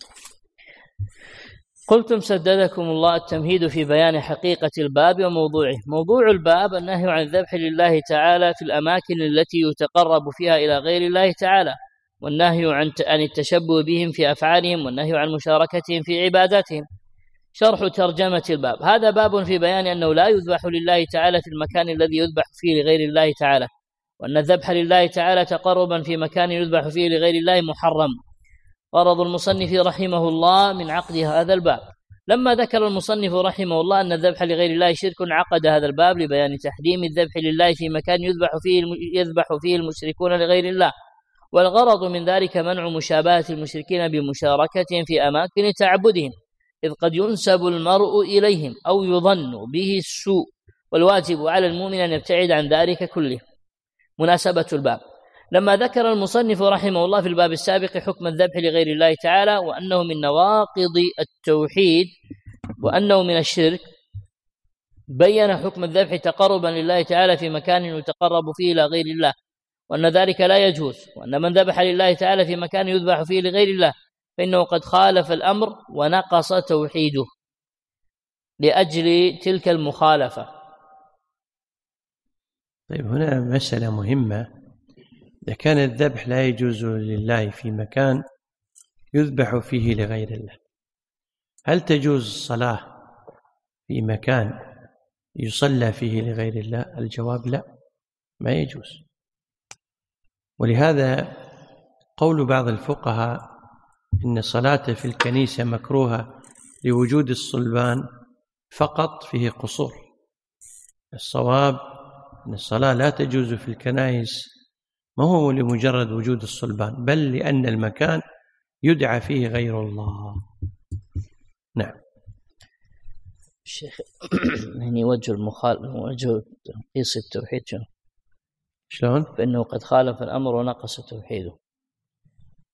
Speaker 3: قلتم سددكم الله التمهيد في بيان حقيقة الباب وموضوعه موضوع الباب النهي عن الذبح لله تعالى في الأماكن التي يتقرب فيها إلى غير الله تعالى والنهي عن عن التشبه بهم في أفعالهم والنهي عن مشاركتهم في عباداتهم شرح ترجمة الباب هذا باب في بيان أنه لا يذبح لله تعالى في المكان الذي يذبح فيه لغير الله تعالى وأن الذبح لله تعالى تقربا في مكان يذبح فيه لغير الله محرم غرض المصنف رحمه الله من عقد هذا الباب لما ذكر المصنف رحمه الله أن الذبح لغير الله شرك عقد هذا الباب لبيان تحريم الذبح لله في مكان يذبح فيه يذبح فيه المشركون لغير الله والغرض من ذلك منع مشابهة المشركين بمشاركتهم في أماكن تعبدهم إذ قد ينسب المرء إليهم أو يظن به السوء والواجب على المؤمن أن يبتعد عن ذلك كله مناسبة الباب لما ذكر المصنف رحمه الله في الباب السابق حكم الذبح لغير الله تعالى وأنه من نواقض التوحيد وأنه من الشرك بين حكم الذبح تقربا لله تعالى في مكان يتقرب فيه إلى غير الله وأن ذلك لا يجوز وأن من ذبح لله تعالى في مكان يذبح فيه لغير الله فإنه قد خالف الأمر ونقص توحيده لأجل تلك المخالفة
Speaker 1: طيب هنا مسألة مهمة إذا كان الذبح لا يجوز لله في مكان يذبح فيه لغير الله هل تجوز الصلاة في مكان يصلى فيه لغير الله الجواب لا ما يجوز ولهذا قول بعض الفقهاء إن صلاته في الكنيسة مكروهة لوجود الصلبان فقط فيه قصور الصواب أن الصلاة لا تجوز في الكنائس ما هو لمجرد وجود الصلبان بل لأن المكان يدعى فيه غير الله نعم
Speaker 3: الشيخ يعني وجه المخال وجه تنقيص التوحيد
Speaker 1: شلون؟
Speaker 3: فإنه قد خالف الأمر ونقص توحيده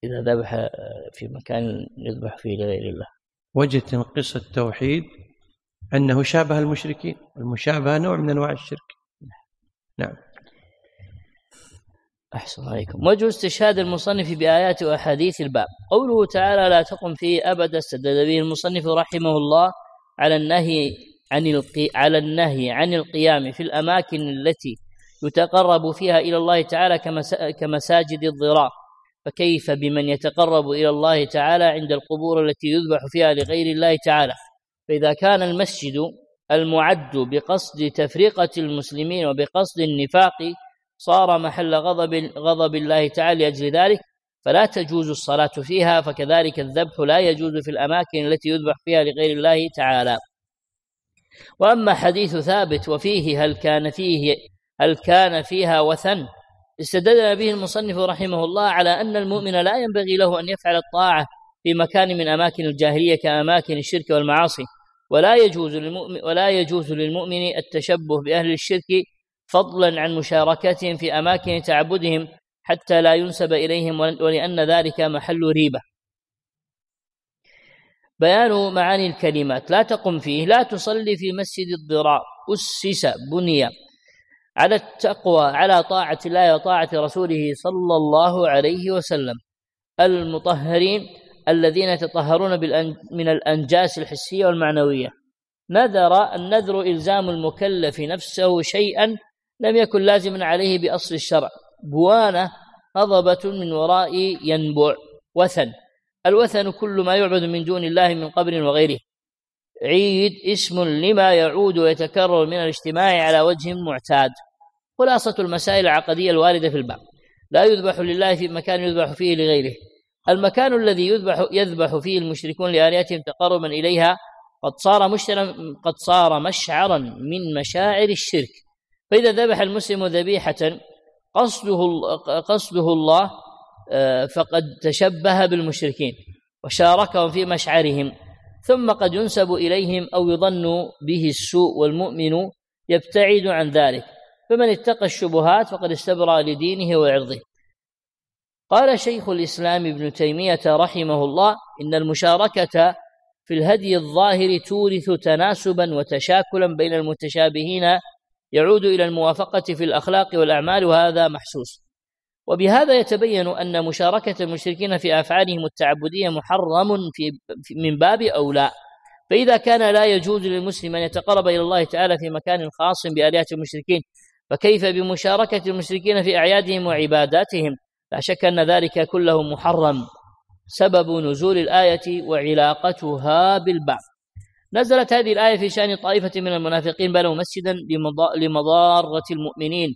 Speaker 3: إذا ذبح آه، في مكان يذبح فيه لغير الله
Speaker 1: وجه قصة التوحيد أنه شابه المشركين المشابهة نوع من أنواع الشرك نعم
Speaker 3: أحسن عليكم وجه استشهاد المصنف بآيات وأحاديث الباب قوله تعالى لا تقم فيه أبدا استدل به المصنف رحمه الله على النهي عن القي... على النهي عن القيام في الأماكن التي يتقرب فيها إلى الله تعالى كمساجد الضراء فكيف بمن يتقرب الى الله تعالى عند القبور التي يذبح فيها لغير الله تعالى فاذا كان المسجد المعد بقصد تفرقه المسلمين وبقصد النفاق صار محل غضب غضب الله تعالى لاجل ذلك فلا تجوز الصلاه فيها فكذلك الذبح لا يجوز في الاماكن التي يذبح فيها لغير الله تعالى واما حديث ثابت وفيه هل كان فيه هل كان فيها وثن استدل به المصنف رحمه الله على أن المؤمن لا ينبغي له أن يفعل الطاعة في مكان من أماكن الجاهلية كأماكن الشرك والمعاصي ولا يجوز للمؤمن ولا يجوز للمؤمن التشبه بأهل الشرك فضلا عن مشاركتهم في أماكن تعبدهم حتى لا ينسب إليهم ولأن ذلك محل ريبة بيان معاني الكلمات لا تقم فيه لا تصلي في مسجد الضرار أسس بني على التقوى على طاعة الله وطاعة رسوله صلى الله عليه وسلم المطهرين الذين يتطهرون من الأنجاس الحسية والمعنوية نذر النذر إلزام المكلف نفسه شيئا لم يكن لازما عليه بأصل الشرع بوانة هضبة من وراء ينبع وثن الوثن كل ما يعبد من دون الله من قبر وغيره عيد اسم لما يعود ويتكرر من الاجتماع على وجه معتاد خلاصة المسائل العقدية الواردة في الباب لا يذبح لله في مكان يذبح فيه لغيره المكان الذي يذبح يذبح فيه المشركون لآلهتهم تقربا إليها قد صار مشترا قد صار مشعرا من مشاعر الشرك فإذا ذبح المسلم ذبيحة قصده قصده الله آه، فقد تشبه بالمشركين وشاركهم في مشعرهم ثم قد ينسب إليهم أو يظن به السوء والمؤمن يبتعد عن ذلك فمن اتقى الشبهات فقد استبرأ لدينه وعرضه قال شيخ الإسلام ابن تيمية رحمه الله إن المشاركة في الهدي الظاهر تورث تناسبا وتشاكلا بين المتشابهين يعود الى الموافقه في الاخلاق والاعمال وهذا محسوس وبهذا يتبين ان مشاركه المشركين في افعالهم التعبديه محرم في من باب اولى فاذا كان لا يجوز للمسلم ان يتقرب الى الله تعالى في مكان خاص بالهه المشركين فكيف بمشاركة المشركين في أعيادهم وعباداتهم لا شك أن ذلك كله محرم سبب نزول الآية وعلاقتها بالبعض نزلت هذه الآية في شأن طائفة من المنافقين بنوا مسجدا لمضارة المؤمنين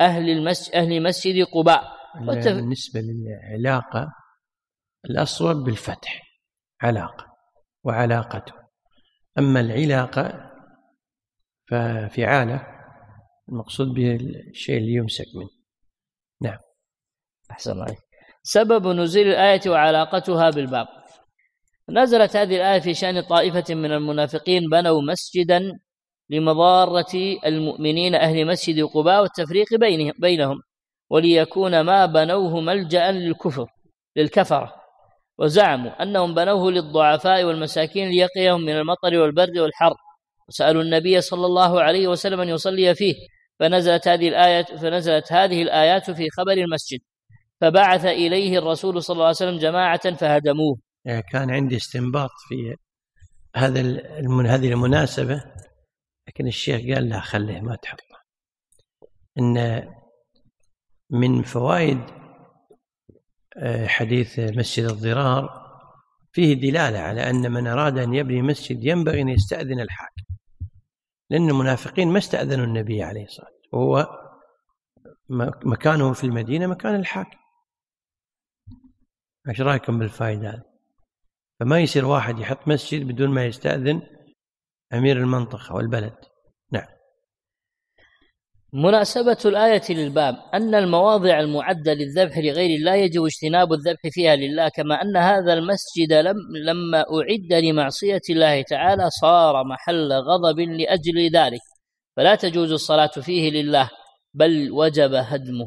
Speaker 3: أهل المسجد أهل مسجد قباء
Speaker 1: والتف... بالنسبة للعلاقة الأصوب بالفتح علاقة وعلاقته أما العلاقة ففعاله المقصود به الشيء اللي يمسك منه نعم أحسن الله
Speaker 3: سبب نزول الآية وعلاقتها بالباب نزلت هذه الآية في شأن طائفة من المنافقين بنوا مسجدا لمضارة المؤمنين أهل مسجد قباء والتفريق بينهم وليكون ما بنوه ملجأ للكفر للكفرة وزعموا أنهم بنوه للضعفاء والمساكين ليقيهم من المطر والبرد والحر وسألوا النبي صلى الله عليه وسلم أن يصلي فيه فنزلت هذه الآية فنزلت هذه الآيات في خبر المسجد فبعث إليه الرسول صلى الله عليه وسلم جماعة فهدموه
Speaker 1: يعني كان عندي استنباط في هذا المن... هذه المناسبة لكن الشيخ قال لا خليه ما تحطه إن من فوائد آه، حديث مسجد الضرار فيه دلالة على أن من أراد أن يبني مسجد ينبغي أن يستأذن الحاكم لأن المنافقين ما استأذنوا النبي عليه الصلاة والسلام وهو مكانه في المدينة مكان الحاكم ايش رايكم بالفائدة فما يصير واحد يحط مسجد بدون ما يستأذن أمير المنطقة والبلد
Speaker 3: مناسبة الآية للباب أن المواضع المعدة للذبح لغير الله يجب اجتناب الذبح فيها لله كما أن هذا المسجد لم لما أعد لمعصية الله تعالى صار محل غضب لأجل ذلك فلا تجوز الصلاة فيه لله بل وجب هدمه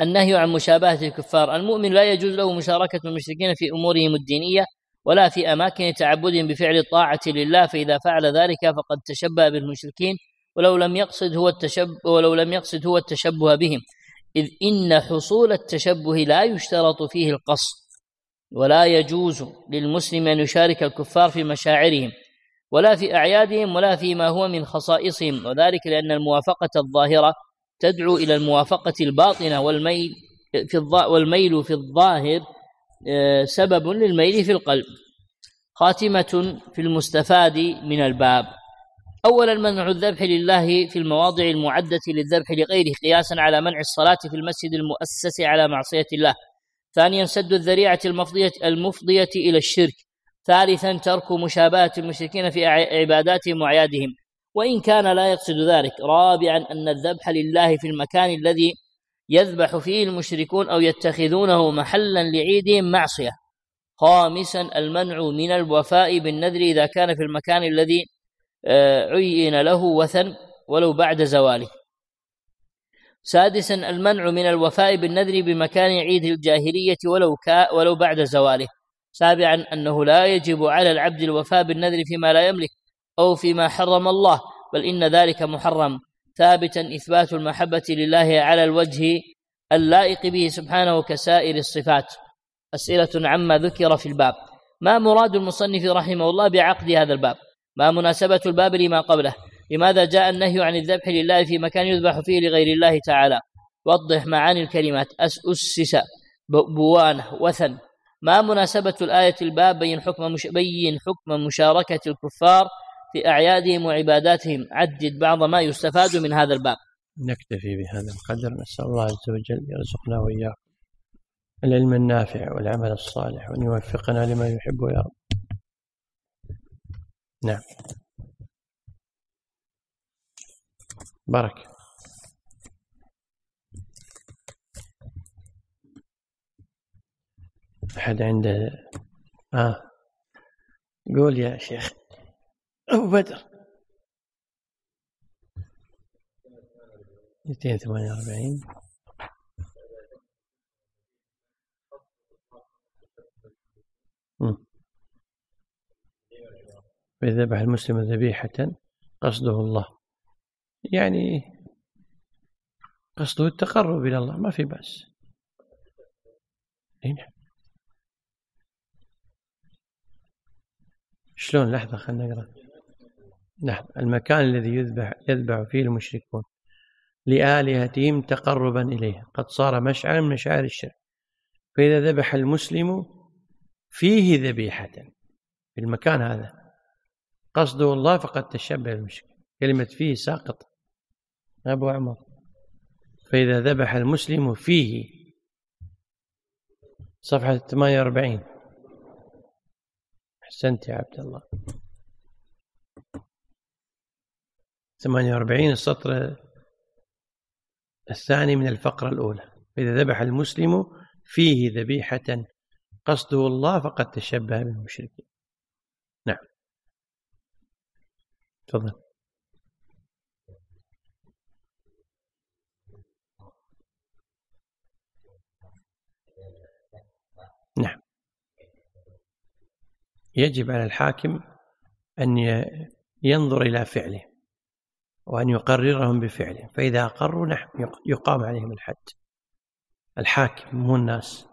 Speaker 3: النهي عن مشابهة الكفار المؤمن لا يجوز له مشاركة المشركين في أمورهم الدينية ولا في أماكن تعبدهم بفعل الطاعة لله فإذا فعل ذلك فقد تشبه بالمشركين ولو لم يقصد هو التشبه ولو لم يقصد هو التشبه بهم إذ إن حصول التشبه لا يشترط فيه القصد ولا يجوز للمسلم أن يشارك الكفار في مشاعرهم ولا في أعيادهم ولا فيما هو من خصائصهم وذلك لأن الموافقة الظاهرة تدعو إلى الموافقة الباطنة والميل في الظ... والميل في الظاهر آه، سبب للميل في القلب خاتمة في المستفاد من الباب أولا منع الذبح لله في المواضع المعدة للذبح لغيره قياسا على منع الصلاة في المسجد المؤسس على معصية الله ثانيا سد الذريعة المفضية, المفضية إلى الشرك ثالثا ترك مشابهة المشركين في عباداتهم وأعيادهم وإن كان لا يقصد ذلك رابعا أن الذبح لله في المكان الذي يذبح فيه المشركون أو يتخذونه محلا لعيدهم معصية خامسا المنع من الوفاء بالنذر إذا كان في المكان الذي عين له وثن ولو بعد زواله سادسا المنع من الوفاء بالنذر بمكان عيد الجاهلية ولو كا ولو بعد زواله سابعا أنه لا يجب على العبد الوفاء بالنذر فيما لا يملك أو فيما حرم الله بل إن ذلك محرم ثابتا إثبات المحبة لله على الوجه اللائق به سبحانه كسائر الصفات أسئلة عما ذكر في الباب ما مراد المصنف رحمه الله بعقد هذا الباب ما مناسبة الباب لما قبله لماذا جاء النهي عن الذبح لله في مكان يذبح فيه لغير الله تعالى وضح معاني الكلمات أس أسس بوان وثن ما مناسبة الآية الباب بين حكم مش بين حكم مشاركة الكفار في أعيادهم وعباداتهم عدد بعض ما يستفاد من هذا الباب
Speaker 1: نكتفي بهذا القدر نسأل الله عز وجل يرزقنا وإياكم العلم النافع والعمل الصالح وأن يوفقنا لما يحب ويرضى نعم بارك أحد عنده آه قول يا شيخ أبو بدر 248 فإذا ذبح المسلم ذبيحة قصده الله يعني قصده التقرب إلى الله ما في بأس هنا نعم. شلون لحظة خلنا نقرأ لحظة نعم. المكان الذي يذبح يذبح فيه المشركون لآلهتهم تقربا إليها قد صار مشعر من مشاعر الشرك فإذا ذبح المسلم فيه ذبيحة في المكان هذا قصده الله فقد تشبه المشرك كلمة فيه ساقط أبو عمر فإذا ذبح المسلم فيه صفحة 48 أحسنت يا عبد الله 48 السطر الثاني من الفقرة الأولى فإذا ذبح المسلم فيه ذبيحة قصده الله فقد تشبه بالمشركين تفضل نعم يجب على الحاكم أن ينظر إلى فعله وأن يقررهم بفعله فإذا أقروا نعم يقام عليهم الحد الحاكم مو الناس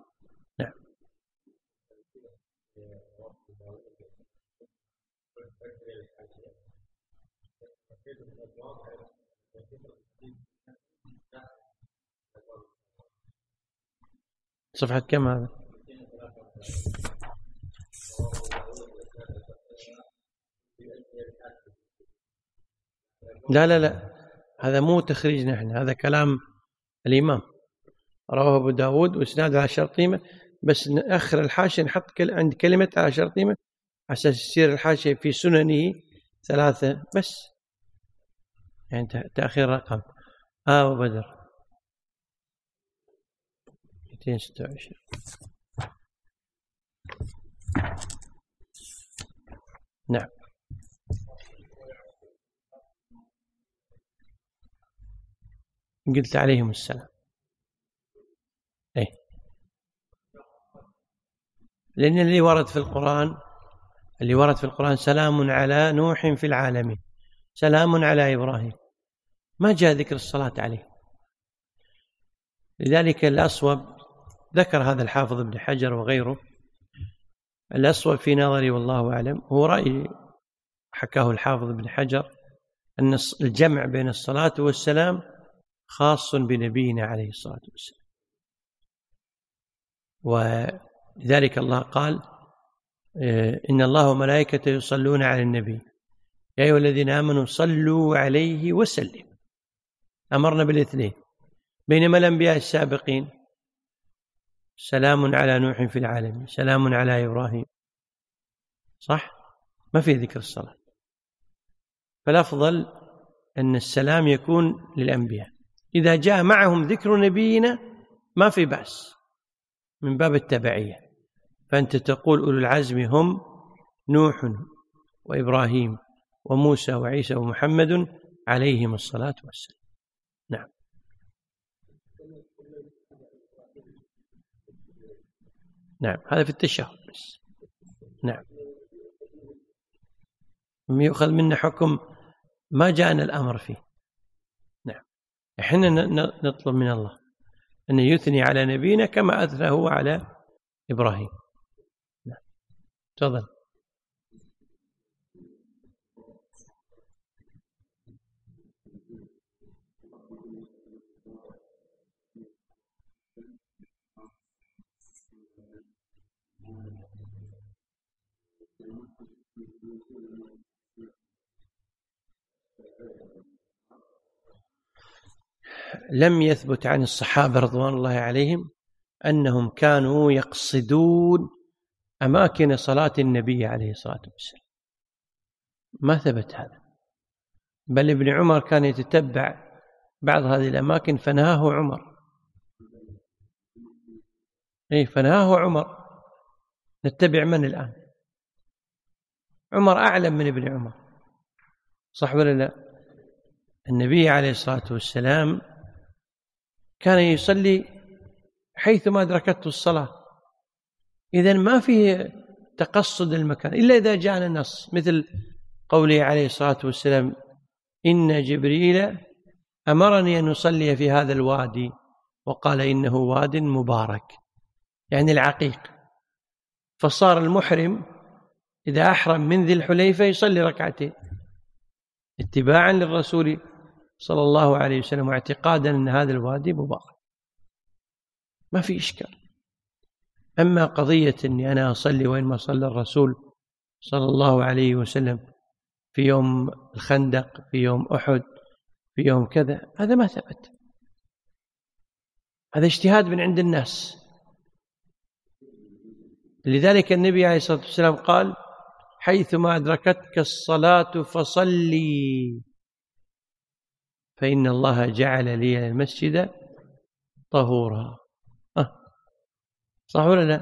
Speaker 1: صفحة كم هذا؟ لا لا لا هذا مو تخريج نحن هذا كلام الإمام رواه أبو داود وإسناد على شرطيمة بس نأخر الحاشية نحط كل عند كلمة على شرطيمة على أساس يصير الحاشية في سننه ثلاثة بس يعني تأخير رقم آه وبدر مئتين ستة وعشرين نعم قلت عليهم السلام أي لأن اللي ورد في القرآن اللي ورد في القرآن سلام على نوح في العالمين سلام على إبراهيم ما جاء ذكر الصلاة عليه لذلك الأصوب ذكر هذا الحافظ ابن حجر وغيره الأصوب في نظري والله أعلم هو رأي حكاه الحافظ ابن حجر أن الجمع بين الصلاة والسلام خاص بنبينا عليه الصلاة والسلام ولذلك الله قال إيه، إن الله وملائكته يصلون على النبي يا أيها الذين آمنوا صلوا عليه وسلم أمرنا بالاثنين بينما الأنبياء السابقين سلام على نوح في العالمين سلام على إبراهيم صح؟ ما في ذكر الصلاة فالأفضل أن السلام يكون للأنبياء إذا جاء معهم ذكر نبينا ما في بأس من باب التبعية فأنت تقول أولو العزم هم نوح وإبراهيم وموسى وعيسى ومحمد عليهم الصلاة والسلام نعم نعم هذا في التشهد بس نعم يؤخذ منا حكم ما جاءنا الأمر فيه نعم احنا نطلب من الله أن يثني على نبينا كما أثنى هو على إبراهيم نعم تفضل لم يثبت عن الصحابه رضوان الله عليهم انهم كانوا يقصدون اماكن صلاه النبي عليه الصلاه والسلام ما ثبت هذا بل ابن عمر كان يتتبع بعض هذه الاماكن فنهاه عمر اي فنهاه عمر نتبع من الان عمر اعلم من ابن عمر صح ولا لا النبي عليه الصلاه والسلام كان يصلي حيثما أدركته الصلاة إذا ما فيه تقصد المكان إلا إذا جاءنا نص مثل قوله عليه الصلاة والسلام إن جبريل أمرني أن أصلي في هذا الوادي وقال إنه واد مبارك يعني العقيق فصار المحرم إذا أحرم من ذي الحليفة يصلي ركعتين اتباعا للرسول صلى الله عليه وسلم واعتقادا أن هذا الوادي مبارك ما في إشكال أما قضية أني أنا أصلي وين ما صلى الرسول صلى الله عليه وسلم في يوم الخندق في يوم أحد في يوم كذا هذا ما ثبت هذا اجتهاد من عند الناس لذلك النبي عليه الصلاة والسلام قال حيثما أدركتك الصلاة فصلي فإن الله جعل لي المسجد طهورا أه صح ولا لا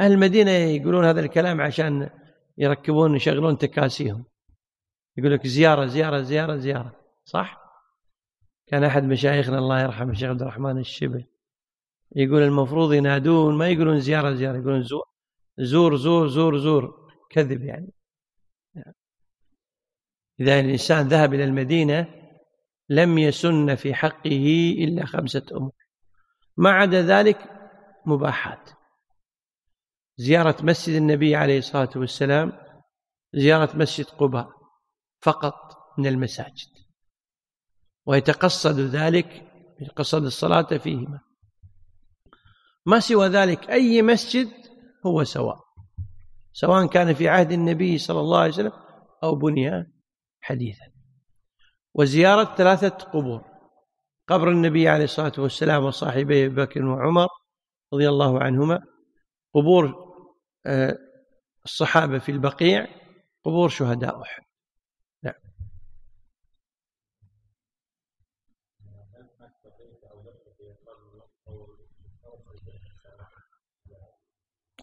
Speaker 1: أهل المدينة يقولون هذا الكلام عشان يركبون يشغلون تكاسيهم يقول لك زيارة زيارة زيارة زيارة صح كان أحد مشايخنا الله يرحمه الشيخ عبد الرحمن الشبل يقول المفروض ينادون ما يقولون زيارة زيارة يقولون زور زور زور زور, زور كذب يعني إذا الإنسان ذهب إلى المدينة لم يسن في حقه إلا خمسة أمور ما عدا ذلك مباحات زيارة مسجد النبي عليه الصلاة والسلام زيارة مسجد قباء فقط من المساجد ويتقصد ذلك يتقصد الصلاة فيهما ما سوى ذلك أي مسجد هو سواء سواء كان في عهد النبي صلى الله عليه وسلم أو بنيان حديثا وزيارة ثلاثة قبور قبر النبي عليه الصلاة والسلام وصاحبيه بكر وعمر رضي الله عنهما قبور آه، الصحابة في البقيع قبور شهداء أحد نعم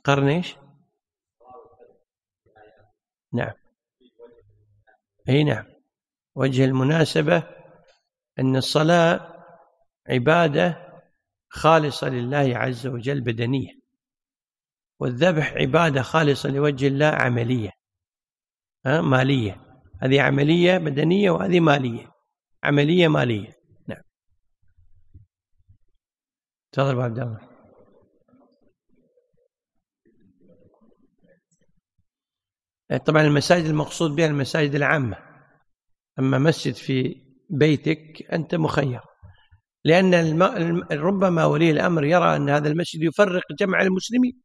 Speaker 1: قرن ايش؟ نعم اي نعم وجه المناسبه ان الصلاه عباده خالصه لله عز وجل بدنيه والذبح عباده خالصه لوجه الله عمليه ها ماليه هذه عمليه بدنيه وهذه ماليه عمليه ماليه نعم تفضل عبد الله آه، طبعا المساجد المقصود بها المساجد العامة أما مسجد في بيتك أنت مخير لأن الم... ربما ولي الأمر يرى أن هذا المسجد يفرق جمع المسلمين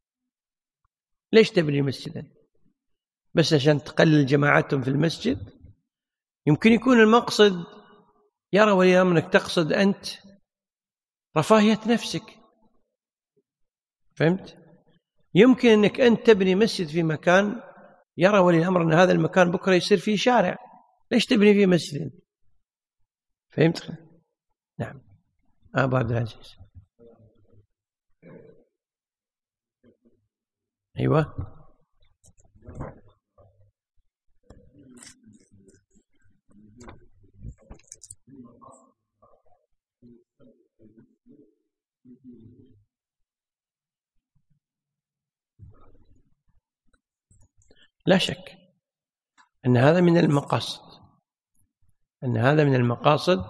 Speaker 1: ليش تبني مسجدا بس عشان تقلل جماعتهم في المسجد يمكن يكون المقصد يرى ولي الأمر أنك تقصد أنت رفاهية نفسك فهمت؟ يمكن أنك أنت تبني مسجد في مكان يرى ولي الأمر أن هذا المكان بكرة يصير فيه شارع ليش تبني فيه مسجد فهمت نعم أبو عبد العزيز أيوه لا شك أن هذا من المقاصد أن هذا من المقاصد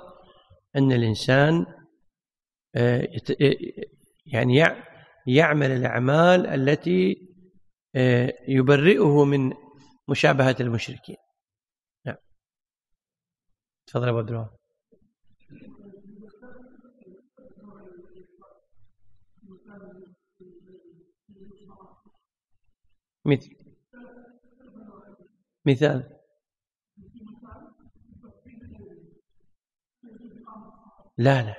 Speaker 1: أن الإنسان آه، آه، يعني يعمل الأعمال التي آه، يبرئه من مشابهة المشركين نعم تفضل أبو عبد الله مثل مثال لا لا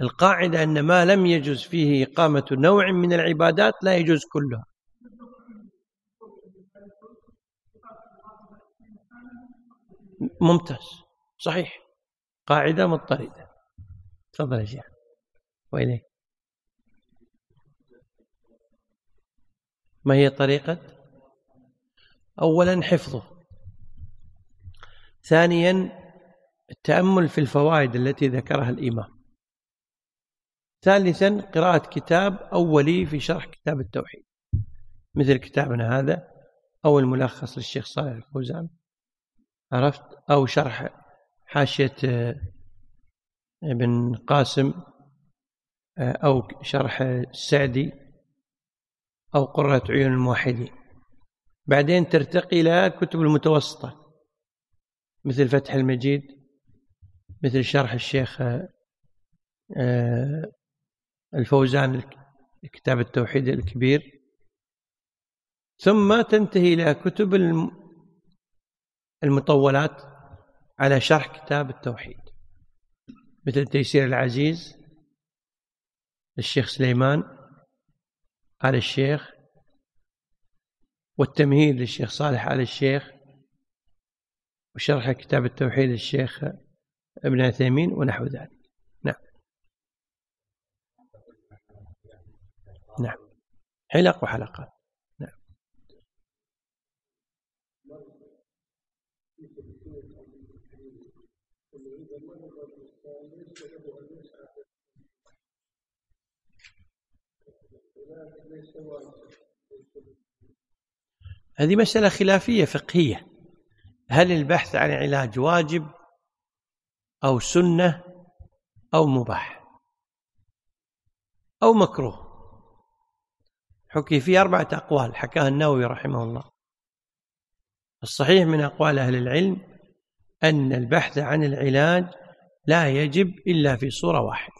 Speaker 1: القاعدة أن ما لم يجوز فيه إقامة نوع من العبادات لا يجوز كلها ممتاز صحيح قاعدة مضطردة تفضل يا شيخ وإليك ما هي طريقة أولا حفظه ثانيا التأمل في الفوائد التي ذكرها الإمام ثالثا قراءة كتاب أولي في شرح كتاب التوحيد مثل كتابنا هذا أو الملخص للشيخ صالح الفوزان عرفت أو شرح حاشية آه، ابن قاسم آه، أو شرح السعدي أو قرة عيون الموحدين بعدين ترتقي إلى كتب المتوسطة مثل فتح المجيد مثل شرح الشيخ آه، آه، الفوزان كتاب التوحيد الكبير ثم تنتهي إلى كتب المطولات على شرح كتاب التوحيد مثل تيسير العزيز للشيخ سليمان قال الشيخ والتمهيد للشيخ صالح آل الشيخ وشرح كتاب التوحيد للشيخ ابن عثيمين ونحو ذلك نعم نعم حلق وحلقات نعم Thank you. هذه مسألة خلافية فقهية هل البحث عن علاج واجب أو سنة أو مباح أو مكروه حكي فيه أربعة أقوال حكاها النووي رحمه الله الصحيح من أقوال أهل العلم أن البحث عن العلاج لا يجب إلا في صورة واحدة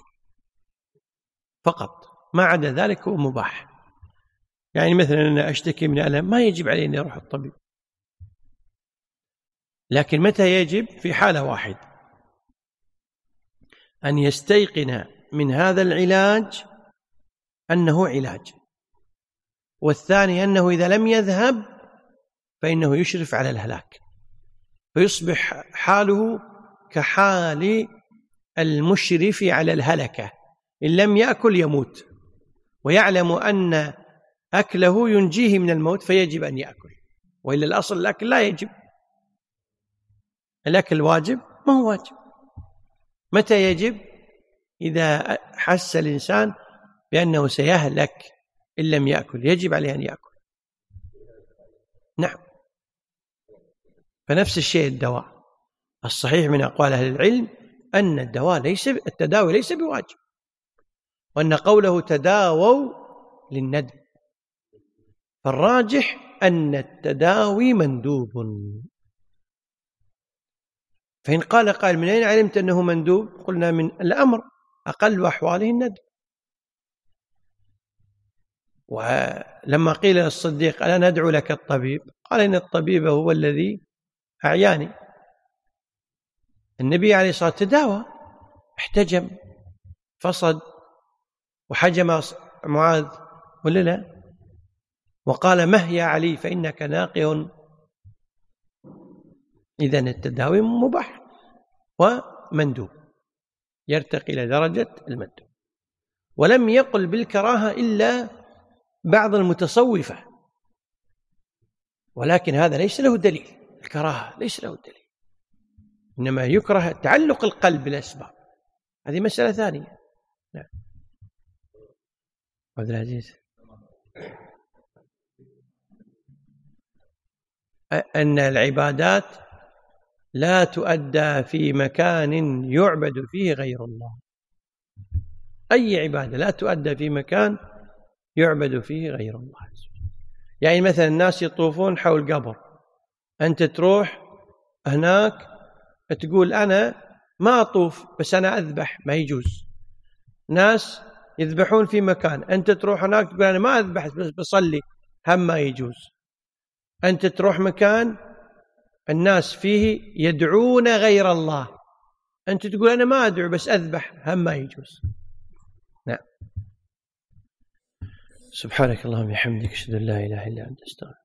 Speaker 1: فقط ما عدا ذلك هو مباح يعني مثلا أنا أشتكي من ألم ما يجب علي أني أروح الطبيب لكن متى يجب في حالة واحد أن يستيقن من هذا العلاج أنه علاج والثاني أنه إذا لم يذهب فإنه يشرف على الهلاك فيصبح حاله كحال المشرف على الهلكة إن لم يأكل يموت ويعلم أن أكله ينجيه من الموت فيجب أن يأكل وإلا الأصل الأكل لا يجب الأكل واجب ما هو واجب متى يجب إذا حس الإنسان بأنه سيهلك إن لم يأكل يجب عليه أن يأكل نعم فنفس الشيء الدواء الصحيح من أقوال أهل العلم أن الدواء ليس التداوي ليس بواجب وأن قوله تداووا للندب فالراجح أن التداوي مندوب فإن قال قال من أين علمت أنه مندوب قلنا من الأمر أقل أحواله الندب ولما قيل للصديق ألا ندعو لك الطبيب قال إن الطبيب هو الذي أعياني النبي عليه الصلاة والسلام تداوى احتجم فصد وحجم معاذ ولا لا وقال مه يا علي فإنك ناقه إذا التداوي مباح ومندوب يرتقي إلى درجة المندوب ولم يقل بالكراهة إلا بعض المتصوفة ولكن هذا ليس له دليل الكراهة ليس له دليل إنما يكره تعلق القلب بالأسباب هذه مسألة ثانية نعم عبد العزيز أن العبادات لا تؤدى في مكان يعبد فيه غير الله أي عبادة لا تؤدى في مكان يعبد فيه غير الله يعني مثلا الناس يطوفون حول قبر أنت تروح هناك تقول أنا ما أطوف بس أنا أذبح ما يجوز ناس يذبحون في مكان أنت تروح هناك تقول أنا ما أذبح بس بصلي هم ما يجوز أنت تروح مكان الناس فيه يدعون غير الله أنت تقول أنا ما أدعو بس أذبح هم ما يجوز نعم سبحانك اللهم وبحمدك أشهد أن لا إله إلا أنت أستغفرك